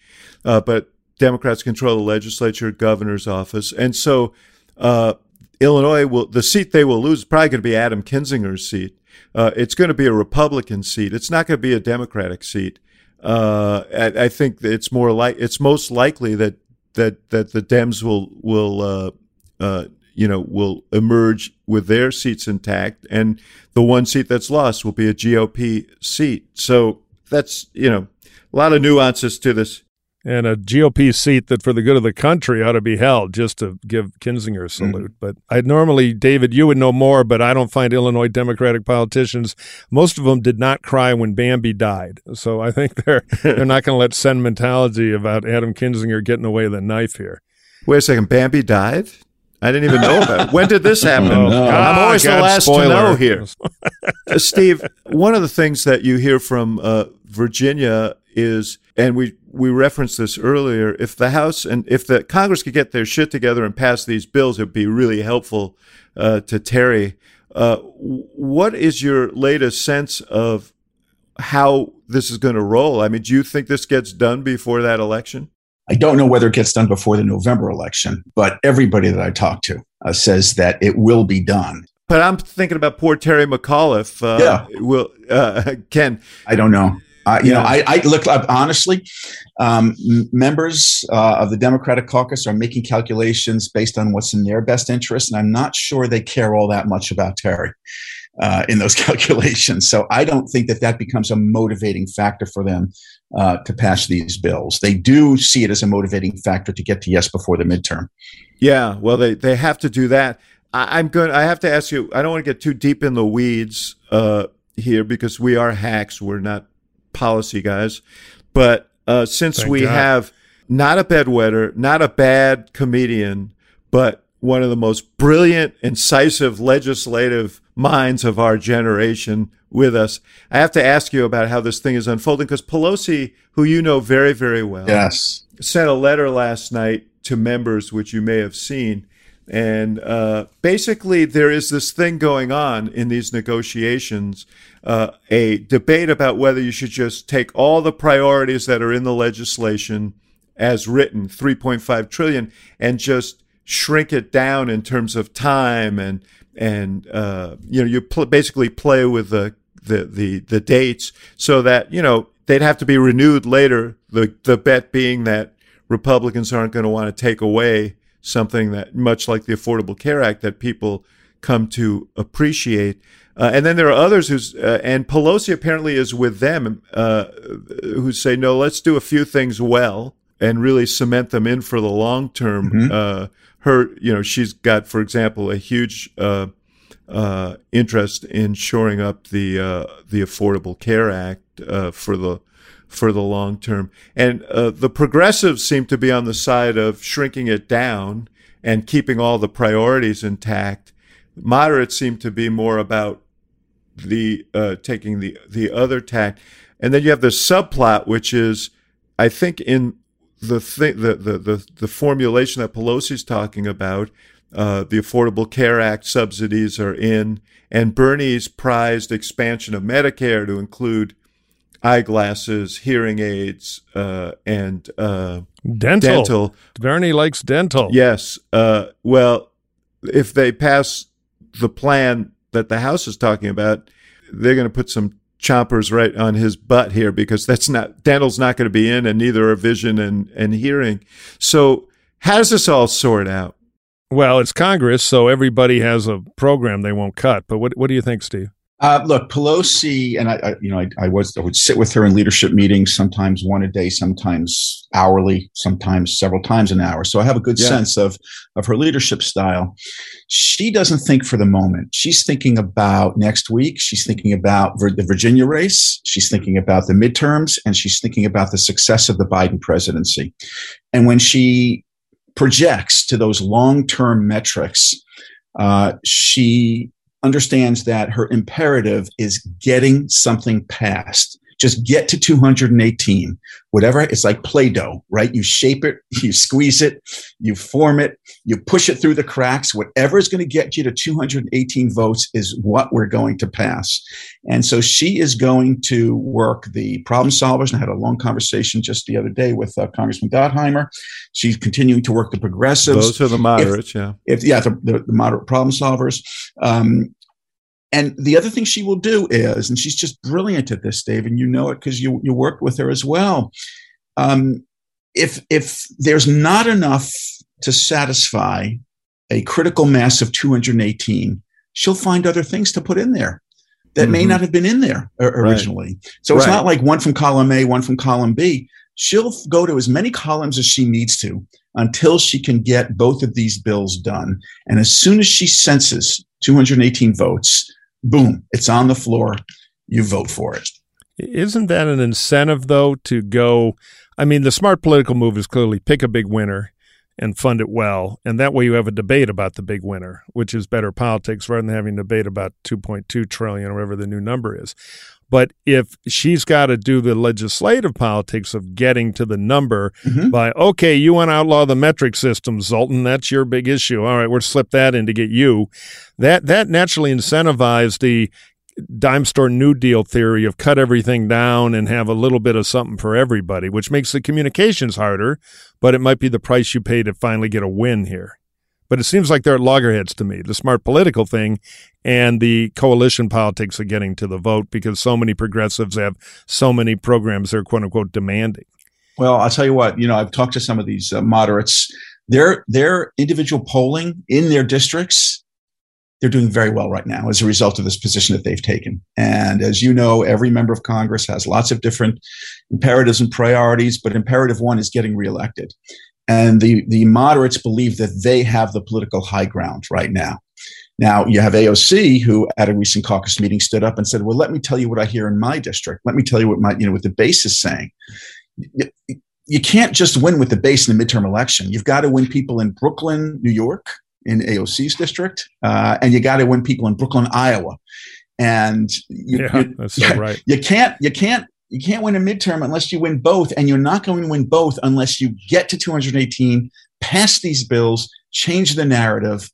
uh, but Democrats control the legislature, governor's office, and so uh, Illinois will the seat they will lose is probably going to be Adam Kinzinger's seat. Uh, it's going to be a Republican seat. It's not going to be a Democratic seat. Uh, I, I, think it's more like it's most likely that that that the Dems will will uh, uh, you know will emerge with their seats intact, and the one seat that's lost will be a GOP seat. So that's you know a lot of nuances to this and a GOP seat that, for the good of the country, ought to be held. Just to give Kinzinger a mm-hmm. salute. Mm-hmm. But I normally, David, you would know more, but I don't find Illinois Democratic politicians. Most of them did not cry when Bambi died, so I think they're they're not going to let sentimentality about Adam Kinzinger getting away with a knife here. Wait a second, Bambi died. I didn't even know about it. When did this happen? Oh, no. I'm always God, the last spoiler. to know here. uh, Steve, one of the things that you hear from uh, Virginia is, and we we referenced this earlier. If the House and if the Congress could get their shit together and pass these bills, it would be really helpful uh, to Terry. Uh, what is your latest sense of how this is going to roll? I mean, do you think this gets done before that election? I don't know whether it gets done before the November election, but everybody that I talk to uh, says that it will be done. But I'm thinking about poor Terry McAuliffe. Uh, yeah. Will uh, Ken? I don't know. Uh, you yeah. know, I, I look honestly. Um, members uh, of the Democratic caucus are making calculations based on what's in their best interest, and I'm not sure they care all that much about Terry uh, in those calculations. So I don't think that that becomes a motivating factor for them uh, to pass these bills. They do see it as a motivating factor to get to yes before the midterm. Yeah, well, they they have to do that. I, am going. I have to ask you. I don't want to get too deep in the weeds uh, here because we are hacks. We're not policy guys. But uh, since Thank we God. have not a bedwetter, not a bad comedian, but one of the most brilliant, incisive legislative minds of our generation with us. I have to ask you about how this thing is unfolding because Pelosi, who you know very, very well, yes, sent a letter last night to members, which you may have seen. And uh, basically, there is this thing going on in these negotiations uh, a debate about whether you should just take all the priorities that are in the legislation as written, 3.5 trillion, and just shrink it down in terms of time and and uh, you know you pl- basically play with the, the the the dates so that you know they'd have to be renewed later. The the bet being that Republicans aren't going to want to take away something that much like the Affordable Care Act that people come to appreciate. Uh, and then there are others who's, uh, and Pelosi apparently is with them, uh, who say, no, let's do a few things well and really cement them in for the long term. Mm-hmm. Uh, her, you know, she's got, for example, a huge uh, uh, interest in shoring up the the Affordable Care Act for the for the long term. And the progressives seem to be on the side of shrinking it down and keeping all the priorities intact moderates seem to be more about the uh, taking the the other tack, and then you have the subplot, which is, I think, in the the, the the the formulation that Pelosi's talking about. Uh, the Affordable Care Act subsidies are in, and Bernie's prized expansion of Medicare to include eyeglasses, hearing aids, uh, and uh, dental. dental. Bernie likes dental. Yes. Uh, well, if they pass the plan that the House is talking about, they're going to put some chompers right on his butt here because that's not dental's not going to be in, and neither are vision and and hearing. So how does this all sort out? Well, it's Congress, so everybody has a program they won't cut. But what what do you think, Steve? Uh, look, Pelosi, and I, I you know, I, I, was I would sit with her in leadership meetings, sometimes one a day, sometimes hourly, sometimes several times an hour. So I have a good yeah. sense of of her leadership style. She doesn't think for the moment. She's thinking about next week. She's thinking about the Virginia race. She's thinking about the midterms, and she's thinking about the success of the Biden presidency. And when she projects to those long term metrics, uh, she understands that her imperative is getting something passed Just get to 218. Whatever, it's like Play Doh, right? You shape it, you squeeze it, you form it, you push it through the cracks. Whatever is going to get you to 218 votes is what we're going to pass. And so she is going to work the problem solvers. And I had a long conversation just the other day with uh, Congressman Gottheimer. She's continuing to work the progressives. Those are the moderates, if, yeah. If yeah, the, the, the moderate problem solvers. Um, and the other thing she will do is, and she's just brilliant at this, Dave, and you know it because you you worked with her as well. Um, if if there's not enough to satisfy a critical mass of 218, she'll find other things to put in there that mm-hmm. may not have been in there originally. Right. So it's right. not like one from column A, one from column B. She'll go to as many columns as she needs to until she can get both of these bills done. And as soon as she senses 218 votes, boom, it's on the floor. You vote for it. Isn't that an incentive, though, to go? I mean, the smart political move is clearly pick a big winner and fund it well. And that way you have a debate about the big winner, which is better politics rather than having a debate about 2.2 trillion or whatever the new number is. But if she's got to do the legislative politics of getting to the number mm-hmm. by, okay, you want to outlaw the metric system, Zoltan, that's your big issue. All right, we'll slip that in to get you. That that naturally incentivizes the dime store new deal theory of cut everything down and have a little bit of something for everybody, which makes the communications harder, but it might be the price you pay to finally get a win here. But it seems like they're at loggerheads to me. The smart political thing and the coalition politics of getting to the vote because so many progressives have so many programs they're quote unquote demanding. Well, I'll tell you what, you know, I've talked to some of these uh, moderates. Their their individual polling in their districts, they're doing very well right now as a result of this position that they've taken. And as you know, every member of Congress has lots of different imperatives and priorities, but imperative one is getting reelected. And the, the moderates believe that they have the political high ground right now. Now, you have AOC, who at a recent caucus meeting stood up and said, Well, let me tell you what I hear in my district. Let me tell you what my, you know, what the base is saying. You, can't just win with the base in the midterm election. You've got to win people in Brooklyn, New York, in AOC's district, uh, and you got to win people in Brooklyn, Iowa. And you, yeah, you, that's so right. You can't you can't you can't win a midterm unless you win both, and you're not going to win both unless you get to 218, pass these bills, change the narrative,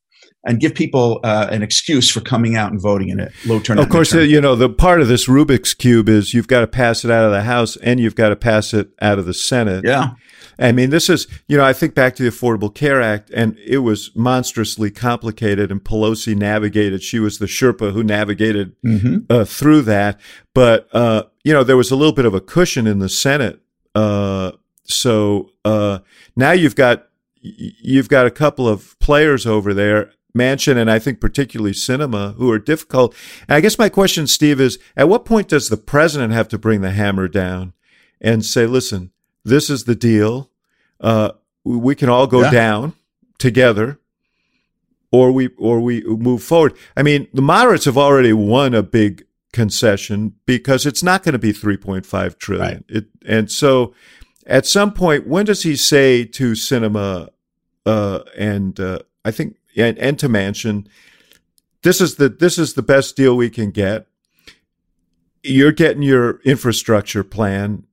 and give people uh, an excuse for coming out and voting in it. Low turnout. Of course, uh, you know the part of this Rubik's cube is you've got to pass it out of the House and you've got to pass it out of the Senate. Yeah. I mean, this is, you know, I think back to the Affordable Care Act, and it was monstrously complicated, and Pelosi navigated. She was the Sherpa who navigated mm-hmm. uh, through that. But, uh, you know, there was a little bit of a cushion in the Senate. Uh, so uh, now you've got you've got a couple of players over there, Manchin and I think particularly Sinema who are difficult. And I guess my question, Steve, is at what point does the president have to bring the hammer down and say, listen, this is the deal. Uh, we can all go yeah. down together, or we or we move forward. I mean, the moderates have already won a big concession because it's not going to be 3.5 trillion. Right. It, and so, at some point, when does he say to Sinema uh, and uh, I think and, and to Manchin, this is the this is the best deal we can get. You're getting your infrastructure plan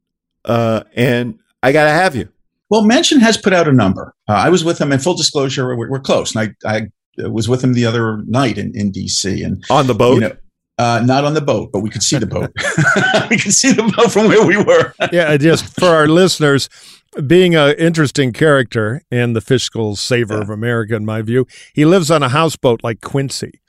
uh, and I got to have you. Well, Manchin has put out a number. Uh, I was with him, in full disclosure, we're, we're close. And I, I was with him the other night in, in D.C. and on the boat. You know, uh, not on the boat, but we could see the boat. we could see the boat from where we were. yeah, just for our listeners, being an interesting character and the fiscal saver yeah. of America, in my view, he lives on a houseboat like Quincy.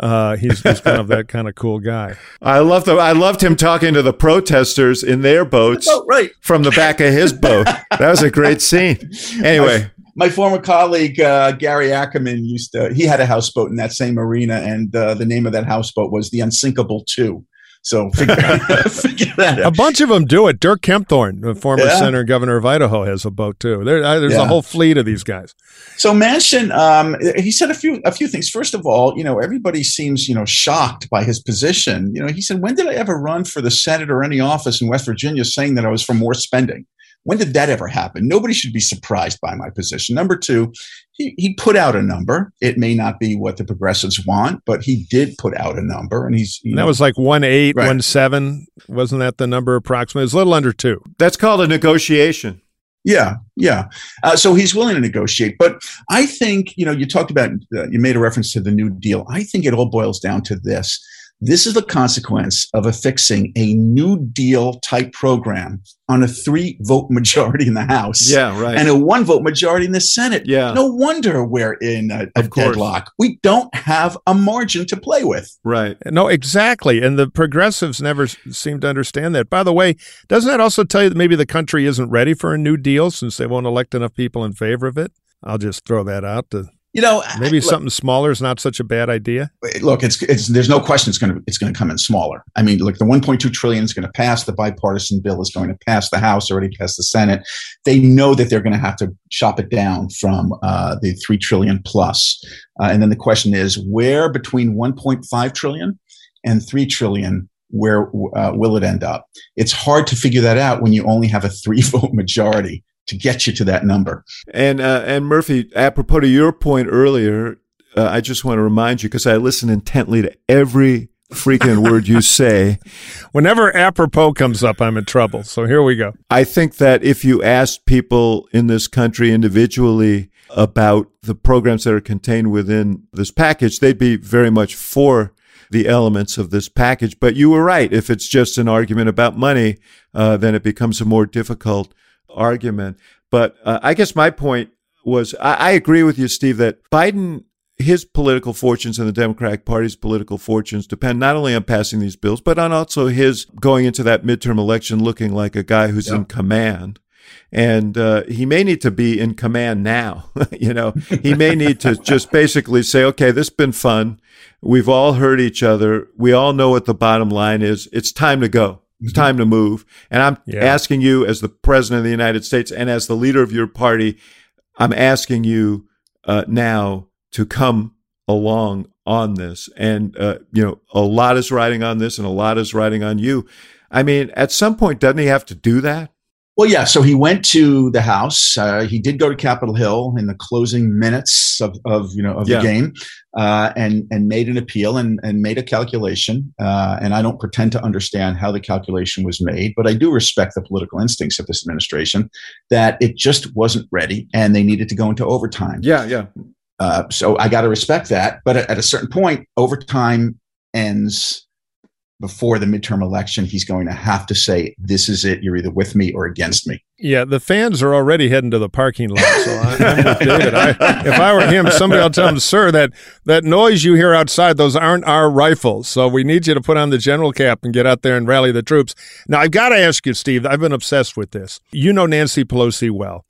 Uh, he's, he's kind of that kind of cool guy. I loved I loved him talking to the protesters in their boats, oh, right. from the back of his boat. That was a great scene. Anyway, my, my former colleague uh, Gary Ackerman used to. He had a houseboat in that same arena, and uh, the name of that houseboat was the Unsinkable Two. So figure, figure that out. A bunch of them do it. Dirk Kempthorne, the former yeah. senator and governor of Idaho, has a boat too. There, there's yeah. a whole fleet of these guys. So Manchin, um, he said a few a few things. First of all, you know, everybody seems you know shocked by his position. You know, he said, "When did I ever run for the Senate or any office in West Virginia saying that I was for more spending?" When did that ever happen? Nobody should be surprised by my position. Number two, he, he put out a number. It may not be what the progressives want, but he did put out a number, and he's that was like one eight, right. one seven. Wasn't that the number approximately? It's a little under two. That's called a negotiation. Yeah, yeah. Uh, so he's willing to negotiate, but I think you know you talked about uh, you made a reference to the New Deal. I think it all boils down to this: this is the consequence of affixing a New Deal type program on a three vote majority in the House. Yeah, right. And a one vote majority in the Senate. Yeah. No wonder we're in a, a deadlock. We don't have a margin to play with. Right. No, exactly. And the progressives never seem to understand that. By the way, doesn't that also tell you that maybe the country isn't ready for a New Deal since they won't elect enough people in favor of it? I'll just throw that out to you know, maybe look, something smaller is not such a bad idea. Look, it's it's there's no question it's going to it's going to come in smaller. I mean, look, the 1.2 trillion is going to pass. The bipartisan bill is going to pass the House, already passed the Senate. They know that they're going to have to chop it down from uh, the three trillion plus. Uh, and then the question is, where between 1.5 trillion and three trillion where uh, will it end up? It's hard to figure that out when you only have a three vote majority to get you to that number. And uh, and Murphy, apropos to your point earlier, uh, I just want to remind you because I listen intently to every freaking word you say. Whenever apropos comes up, I'm in trouble. So here we go. I think that if you asked people in this country individually about the programs that are contained within this package, they'd be very much for the elements of this package. But you were right. If it's just an argument about money, uh, then it becomes a more difficult argument. But uh, I guess my point was I, I agree with you, Steve, that Biden his political fortunes and the Democratic Party's political fortunes depend not only on passing these bills, but on also his going into that midterm election looking like a guy who's in command. And uh, he may need to be in command now. you know, he may need to just basically say, okay, this has been fun. We've all heard each other. We all know what the bottom line is. It's time to go. It's mm-hmm. time to move. And I'm yeah. asking you, as the president of the United States and as the leader of your party, I'm asking you uh, now to come along on this. And, uh, you know, a lot is riding on this and a lot is riding on you. I mean, at some point, doesn't he have to do that? Well, yeah. So he went to the house. Uh, he did go to Capitol Hill in the closing minutes of, of you know of yeah. the game, uh, and and made an appeal and and made a calculation. Uh, and I don't pretend to understand how the calculation was made, but I do respect the political instincts of this administration that it just wasn't ready, and they needed to go into overtime. Yeah, yeah. Uh, so I got to respect that. But at, at a certain point, overtime ends before the midterm election, he's going to have to say, "This is it. You're either with me or against me." Yeah, the fans are already heading to the parking lot. So I, am with David. I, if I were him, somebody will tell him, "Sir, that that noise you hear outside, those aren't our rifles. So we need you to put on the general cap and get out there and rally the troops." Now, I've got to ask you, Steve. I've been obsessed with this. You know Nancy Pelosi well.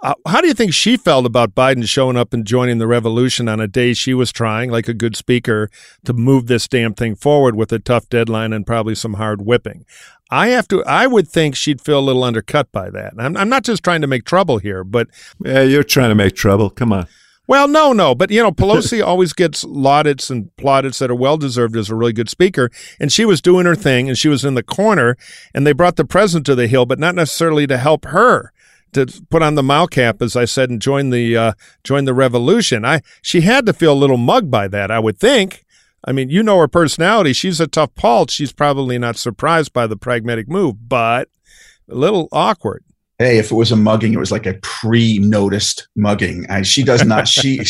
Uh, how do you think she felt about Biden showing up and joining the revolution on a day she was trying, like a good speaker, to move this damn thing forward with a tough deadline and probably some hard whipping? I have to. I would think she'd feel a little undercut by that. I'm, I'm not just trying to make trouble here, but yeah, you're trying to make trouble. Come on. Well, no, no, but you know, Pelosi always gets laudits and plaudits that are well deserved as a really good speaker, and she was doing her thing, and she was in the corner, and they brought the president to the hill, but not necessarily to help her to put on the Mao cap, as I said, and join the uh, join the revolution. I she had to feel a little mugged by that, I would think. I mean, you know her personality. She's a tough pulse. She's probably not surprised by the pragmatic move, but a little awkward. Hey, if it was a mugging, it was like a pre-noticed mugging. I, she does not. she,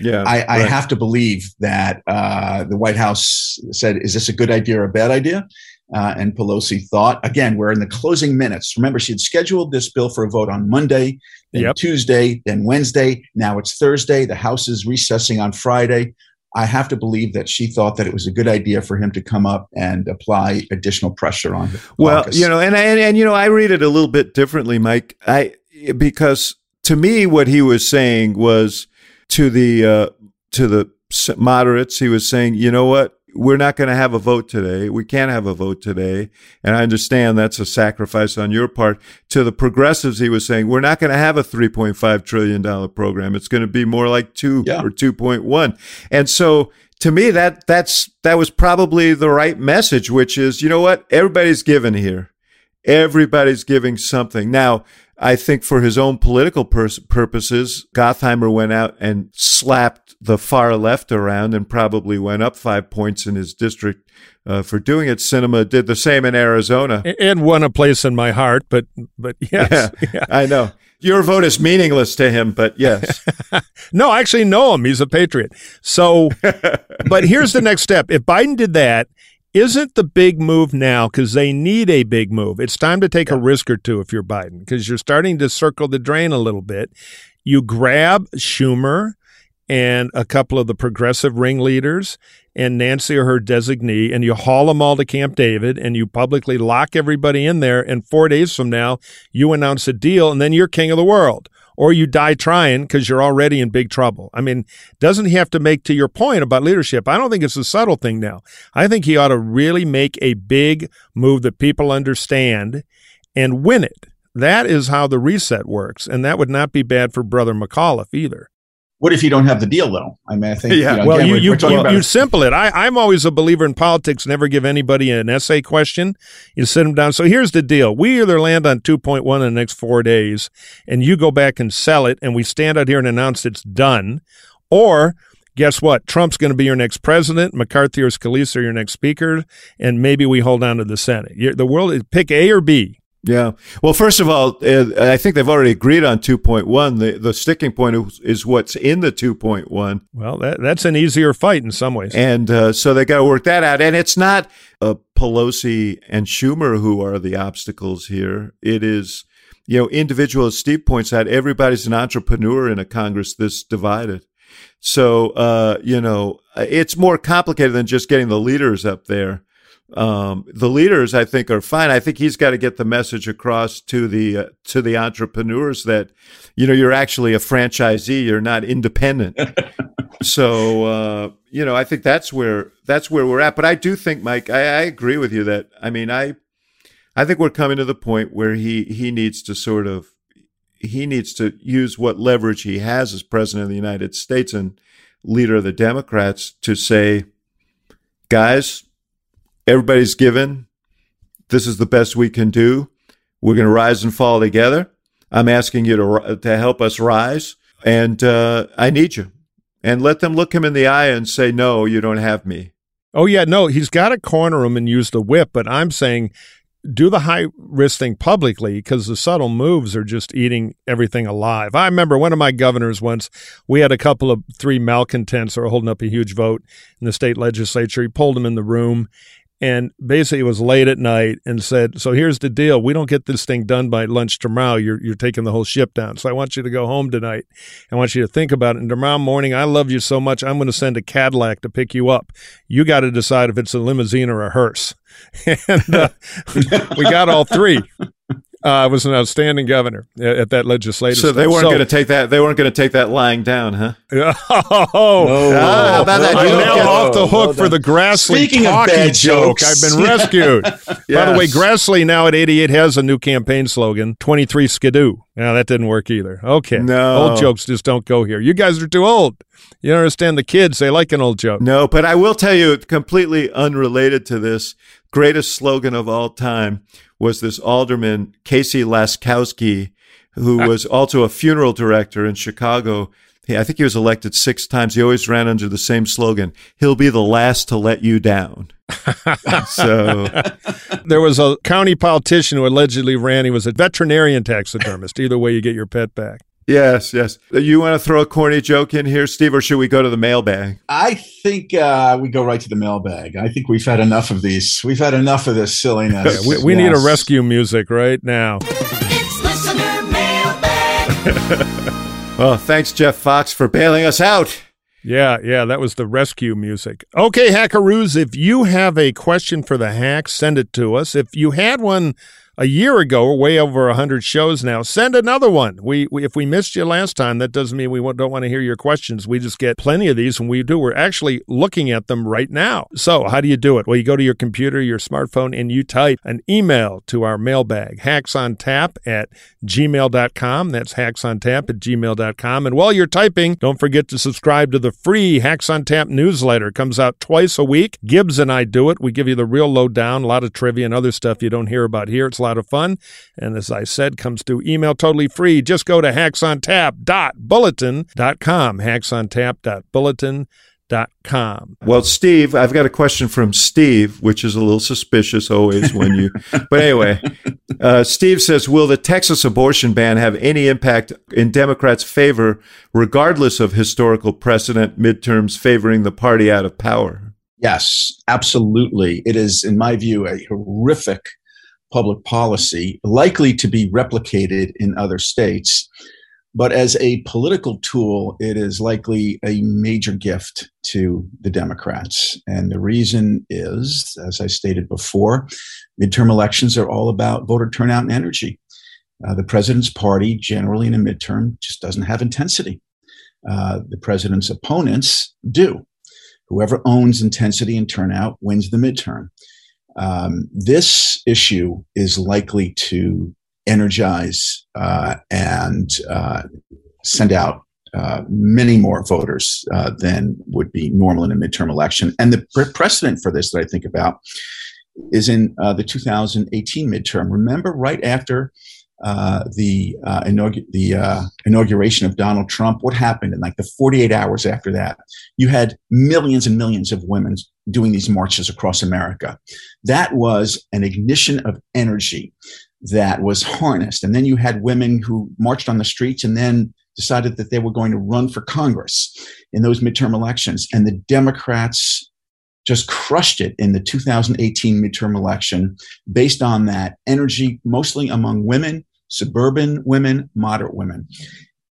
yeah. I, I right. have to believe that uh, the White House said, "Is this a good idea or a bad idea?" Uh, and Pelosi thought. Again, we're in the closing minutes. Remember, she had scheduled this bill for a vote on Monday, then yep. Tuesday, then Wednesday. Now it's Thursday. The House is recessing on Friday. I have to believe that she thought that it was a good idea for him to come up and apply additional pressure on. The well, you know, and, and and you know, I read it a little bit differently, Mike. I because to me, what he was saying was to the uh, to the moderates. He was saying, you know what, we're not going to have a vote today. We can't have a vote today. And I understand that's a sacrifice on your part. To the progressives, he was saying, we're not going to have a $3.5 trillion program. It's going to be more like two yeah. or 2.1. And so to me, that, that's, that was probably the right message, which is, you know what? Everybody's given here. Everybody's giving something. Now, I think for his own political pers- purposes, Gottheimer went out and slapped the far left around and probably went up five points in his district uh, for doing it. Sinema did the same in Arizona and won a place in my heart. But but yes, yeah, yeah. I know your vote is meaningless to him. But yes, no, I actually know him. He's a patriot. So, but here's the next step. If Biden did that, isn't the big move now because they need a big move? It's time to take yeah. a risk or two if you're Biden because you're starting to circle the drain a little bit. You grab Schumer and a couple of the progressive ringleaders and Nancy or her designee, and you haul them all to Camp David and you publicly lock everybody in there. And four days from now, you announce a deal, and then you're king of the world. Or you die trying because you're already in big trouble. I mean, doesn't he have to make to your point about leadership? I don't think it's a subtle thing now. I think he ought to really make a big move that people understand and win it. That is how the reset works. And that would not be bad for Brother McAuliffe either. What if you don't have the deal, though? I mean, I think. Yeah. You know, well, again, you you, you, you simple it. I, I'm always a believer in politics. Never give anybody an essay question. You sit them down. So here's the deal: we either land on 2.1 in the next four days, and you go back and sell it, and we stand out here and announce it's done, or guess what? Trump's going to be your next president. McCarthy or Scalise are your next speaker, and maybe we hold on to the Senate. You're, the world is pick A or B. Yeah. Well, first of all, uh, I think they've already agreed on 2.1. The the sticking point is, is what's in the 2.1. Well, that, that's an easier fight in some ways. And uh, so they got to work that out. And it's not uh, Pelosi and Schumer who are the obstacles here. It is, you know, individual, as Steve points out, everybody's an entrepreneur in a Congress this divided. So, uh, you know, it's more complicated than just getting the leaders up there um, the leaders I think are fine. I think he's got to get the message across to the uh, to the entrepreneurs that you know you're actually a franchisee, you're not independent. so uh, you know, I think that's where that's where we're at. But I do think, Mike, I, I agree with you that I mean, I I think we're coming to the point where he he needs to sort of he needs to use what leverage he has as president of the United States and leader of the Democrats to say, guys, everybody's given. This is the best we can do. We're going to rise and fall together. I'm asking you to to help us rise, and uh, I need you. And let them look him in the eye and say, "No, you don't have me." Oh yeah, no, he's got to corner him and use the whip. But I'm saying, do the high risk thing publicly because the subtle moves are just eating everything alive. I remember one of my governors once, we had a couple of three malcontents who were holding up a huge vote in the state legislature. He pulled them in the room and basically it was late at night and said, "So here's the deal: we don't get this thing done by lunch tomorrow. You're you're taking the whole ship down. So I want you to go home tonight. I want you to think about it. And tomorrow morning, I love you so much, I'm going to send a Cadillac to pick you up. You got to decide if it's a limousine or a hearse." and uh, we got all three uh, was an outstanding governor at that legislative. So they weren't so, going to take that. They weren't going to take that lying down, huh? oh, no, ah, about that I'm now off the hook for the Grassley Speaking talkie joke. I've been rescued. yes. By the way, Grassley now at 88 has a new campaign slogan: 23 skidoo. Now that didn't work either. Okay, no, old jokes just don't go here. You guys are too old. You don't understand the kids. They like an old joke. No, but I will tell you, completely unrelated to this, greatest slogan of all time was this alderman, Casey Laskowski, who was also a funeral director in Chicago. I think he was elected six times. He always ran under the same slogan He'll be the last to let you down. so there was a county politician who allegedly ran. He was a veterinarian taxidermist. Either way, you get your pet back. Yes, yes. You want to throw a corny joke in here, Steve, or should we go to the mailbag? I think uh, we go right to the mailbag. I think we've had enough of these. We've had enough of this silliness. We, we yes. need a rescue music right now. It's listener mailbag. well, thanks, Jeff Fox, for bailing us out. Yeah, yeah, that was the rescue music. Okay, hackaroos, if you have a question for the hack, send it to us. If you had one a year ago. We're way over 100 shows now. Send another one. We, we, If we missed you last time, that doesn't mean we don't want to hear your questions. We just get plenty of these and we do. We're actually looking at them right now. So, how do you do it? Well, you go to your computer, your smartphone, and you type an email to our mailbag, hacksontap at gmail.com. That's hacksontap at gmail.com. And while you're typing, don't forget to subscribe to the free Hacks on Tap newsletter. It comes out twice a week. Gibbs and I do it. We give you the real lowdown, a lot of trivia and other stuff you don't hear about here. It's lot of fun. And as I said, comes through email totally free. Just go to hacksontap.bulletin.com, hacksontap.bulletin.com. Well, Steve, I've got a question from Steve, which is a little suspicious always when you. but anyway, uh, Steve says, "Will the Texas abortion ban have any impact in Democrats' favor, regardless of historical precedent, midterms favoring the party out of power?" Yes, absolutely. It is, in my view, a horrific public policy, likely to be replicated in other states. But as a political tool, it is likely a major gift to the Democrats. And the reason is, as I stated before, midterm elections are all about voter turnout and energy. Uh, the president's party, generally in a midterm, just doesn't have intensity. Uh, the president's opponents do. Whoever owns intensity and turnout wins the midterm. Um, this issue is likely to energize uh, and uh, send out uh, many more voters uh, than would be normal in a midterm election. And the pre- precedent for this that I think about is in uh, the 2018 midterm. Remember, right after uh, the the inauguration of Donald Trump, what happened in like the 48 hours after that? You had millions and millions of women doing these marches across America. That was an ignition of energy that was harnessed. And then you had women who marched on the streets and then decided that they were going to run for Congress in those midterm elections. And the Democrats just crushed it in the 2018 midterm election based on that energy, mostly among women, suburban women, moderate women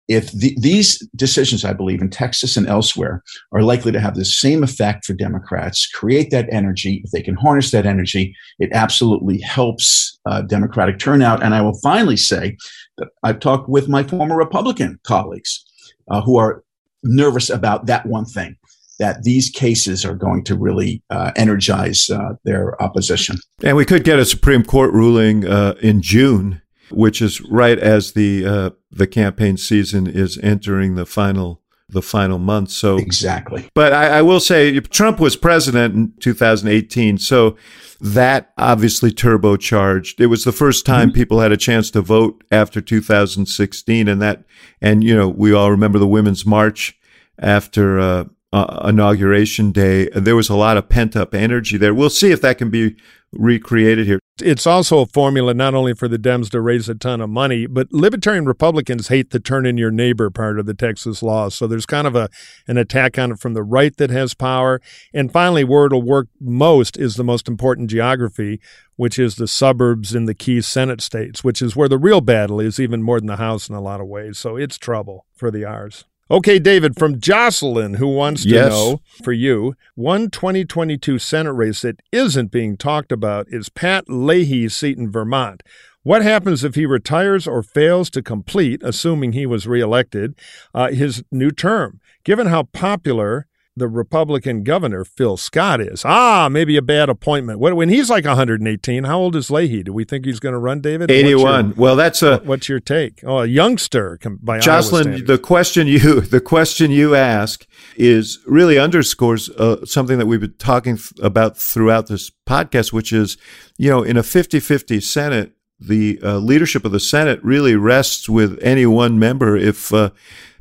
if the, these decisions, I believe, in Texas and elsewhere, are likely to have the same effect for Democrats, create that energy, if they can harness that energy, it absolutely helps uh, Democratic turnout. And I will finally say that I've talked with my former Republican colleagues uh, who are nervous about that one thing that these cases are going to really uh, energize uh, their opposition. And we could get a Supreme Court ruling uh, in June which is right as the uh, the campaign season is entering the final the final month. So exactly. But I, I, will say Trump was president in 2018, so that obviously turbocharged. It was the first time mm-hmm. people had a chance to vote after 2016, and that and you know we all remember the Women's March after. Uh, uh, inauguration day, there was a lot of pent up energy there. We'll see if that can be recreated here. It's also a formula not only for the Dems to raise a ton of money, but Libertarian Republicans hate the turn in your neighbor part of the Texas law. So there's kind of a an attack on it from the right that has power. And finally, where it'll work most is the most important geography, which is the suburbs in the key Senate states, which is where the real battle is, even more than the House in a lot of ways. So it's trouble for the R's. Okay, David, from Jocelyn, who wants to yes. know for you, one 2022 Senate race that isn't being talked about is Pat Leahy's seat in Vermont. What happens if he retires or fails to complete, assuming he was reelected, uh, his new term? Given how popular the Republican governor, Phil Scott, is. Ah, maybe a bad appointment. When he's like 118, how old is Leahy? Do we think he's going to run, David? 81. Your, well, that's a. What's your take? Oh, a youngster by Jocelyn, the question you the question you ask is really underscores uh, something that we've been talking about throughout this podcast, which is, you know, in a 50-50 Senate, the uh, leadership of the Senate really rests with any one member if. Uh,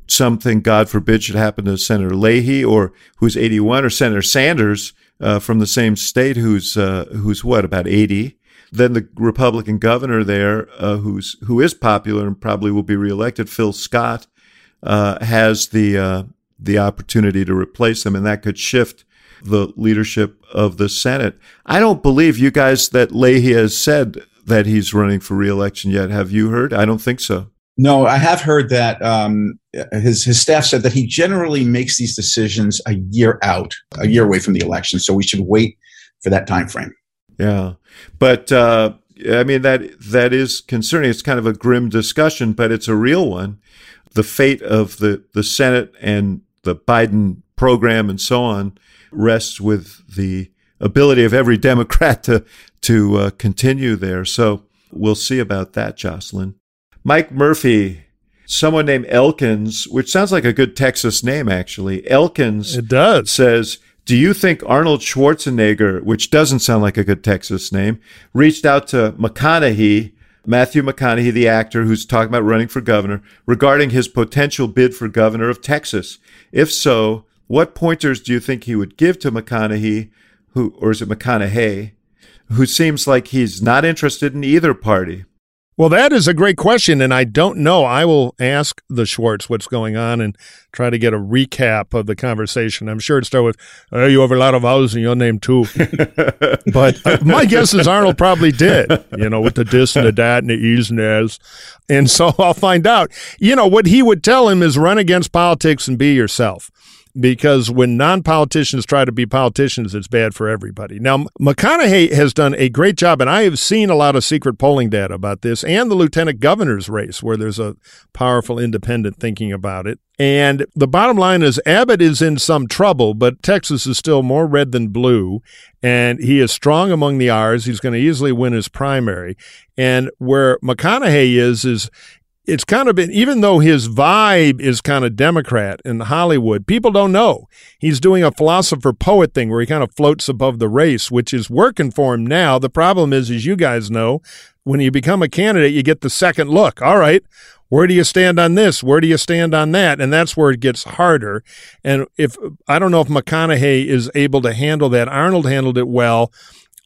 something, God forbid, should happen to Senator Leahy or who's 81 or Senator Sanders uh, from the same state who's uh, who's what about 80. Then the Republican governor there, uh, who's who is popular and probably will be reelected, Phil Scott, uh, has the uh, the opportunity to replace him, and that could shift the leadership of the Senate. I don't believe you guys that Leahy has said that he's running for reelection yet. Have you heard? I don't think so. No, I have heard that um, his his staff said that he generally makes these decisions a year out, a year away from the election. So we should wait for that time frame. Yeah, but uh, I mean that that is concerning. It's kind of a grim discussion, but it's a real one. The fate of the the Senate and the Biden program and so on rests with the ability of every Democrat to to uh, continue there. So we'll see about that, Jocelyn. Mike Murphy, someone named Elkins, which sounds like a good Texas name, actually. Elkins it does. says, Do you think Arnold Schwarzenegger, which doesn't sound like a good Texas name, reached out to McConaughey, Matthew McConaughey, the actor who's talking about running for governor, regarding his potential bid for governor of Texas? If so, what pointers do you think he would give to McConaughey, who, or is it McConaughey, who seems like he's not interested in either party? Well, that is a great question, and I don't know. I will ask the Schwartz what's going on and try to get a recap of the conversation. I'm sure it started with, oh, you have a lot of vowels in your name, too. but uh, my guess is Arnold probably did, you know, with the dis and the dat and the e's and as. And so I'll find out. You know, what he would tell him is run against politics and be yourself because when non politicians try to be politicians, it's bad for everybody. Now, McConaughey has done a great job, and I have seen a lot of secret polling data about this and the lieutenant governor's race, where there's a powerful independent thinking about it. And the bottom line is Abbott is in some trouble, but Texas is still more red than blue. And he is strong among the R's. He's going to easily win his primary. And where McConaughey is, is it's kind of been, even though his vibe is kind of Democrat in Hollywood, people don't know. He's doing a philosopher poet thing where he kind of floats above the race, which is working for him now. The problem is, as you guys know, when you become a candidate, you get the second look. All right, where do you stand on this? Where do you stand on that? And that's where it gets harder. And if I don't know if McConaughey is able to handle that, Arnold handled it well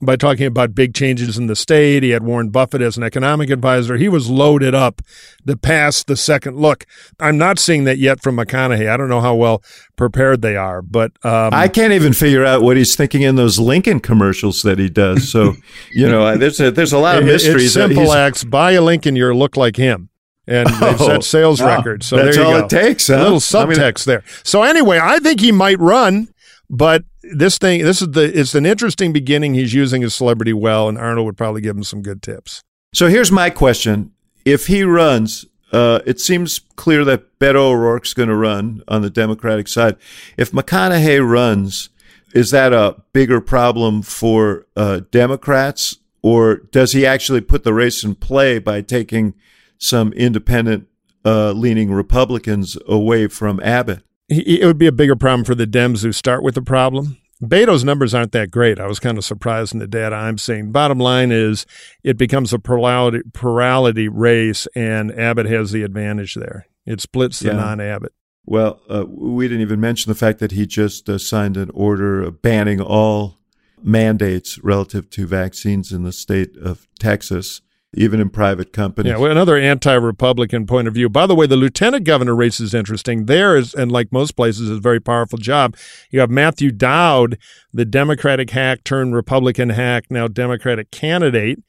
by talking about big changes in the state. He had Warren Buffett as an economic advisor. He was loaded up to pass the second look. I'm not seeing that yet from McConaughey. I don't know how well prepared they are, but um, I can't even figure out what he's thinking in those Lincoln commercials that he does. So you know, there's a, there's a lot of mysteries. It's simple acts. Buy a Lincoln, you look like him and they've set oh, sales records. So that's there you all go. it takes. Huh? A little subtext I mean, there. So anyway, I think he might run, but this thing, this is the, it's an interesting beginning. He's using his celebrity well, and Arnold would probably give him some good tips. So here's my question: If he runs, uh, it seems clear that Beto O'Rourke's going to run on the Democratic side. If McConaughey runs, is that a bigger problem for uh, Democrats, or does he actually put the race in play by taking some independent uh, leaning Republicans away from Abbott? It would be a bigger problem for the Dems who start with the problem. Beto's numbers aren't that great. I was kind of surprised in the data I'm seeing. Bottom line is it becomes a plurality, plurality race, and Abbott has the advantage there. It splits the yeah. non Abbott. Well, uh, we didn't even mention the fact that he just uh, signed an order banning all mandates relative to vaccines in the state of Texas even in private companies. Yeah, well, another anti-Republican point of view. By the way, the lieutenant governor race is interesting. There is, and like most places, is a very powerful job. You have Matthew Dowd, the Democratic hack turned Republican hack, now Democratic candidate,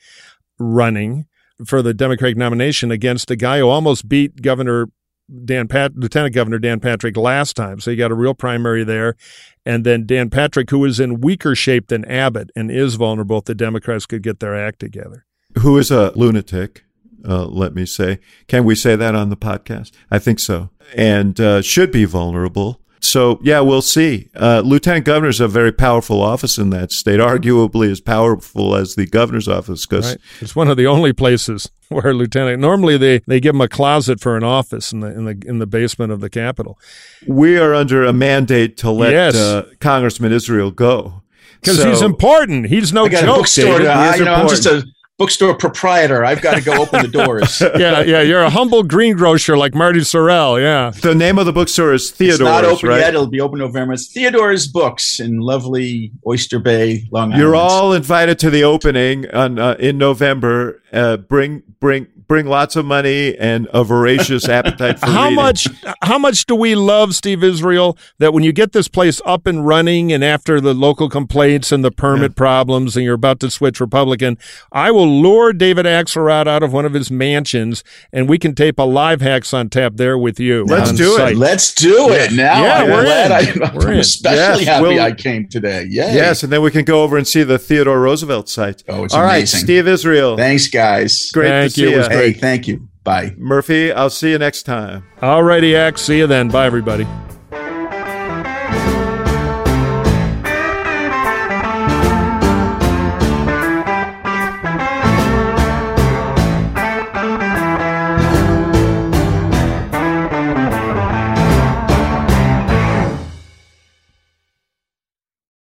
running for the Democratic nomination against a guy who almost beat Governor Dan Pat, Lieutenant Governor Dan Patrick last time. So you got a real primary there. And then Dan Patrick, who is in weaker shape than Abbott and is vulnerable if the Democrats could get their act together who is a lunatic, uh, let me say. Can we say that on the podcast? I think so. And uh, should be vulnerable. So, yeah, we'll see. Uh, Lieutenant governor is a very powerful office in that state, arguably as powerful as the governor's office. Because right. it's one of the only places where lieutenant. Normally, they, they give them a closet for an office in the in the in the basement of the Capitol. We are under a mandate to let yes. uh, Congressman Israel go because so, he's important. He's no I got joke. A bookstore David. To, you know, I'm just a bookstore proprietor. I've got to go open the doors. yeah, yeah. You're a humble greengrocer like Marty Sorrell. Yeah. The name of the bookstore is Theodore's. It's not open right? yet. It'll be open November. It's Theodore's Books in lovely Oyster Bay, Long Island. You're all invited to the opening on uh, in November. Uh, bring bring bring lots of money and a voracious appetite for how reading. much how much do we love Steve Israel that when you get this place up and running and after the local complaints and the permit yeah. problems and you're about to switch Republican, I will lure David Axelrod out of one of his mansions and we can tape a live hacks on tap there with you. Let's do site. it. Let's do it now. Yeah, I'm we're in. I, we're I'm especially yes, happy we'll, I came today. Yay. Yes, and then we can go over and see the Theodore Roosevelt site. Oh, it's All amazing. right, Steve Israel. Thanks, guys. Great Thank to you. see you. Hey, thank you. Bye. Murphy, I'll see you next time. All righty, X. See you then. Bye, everybody.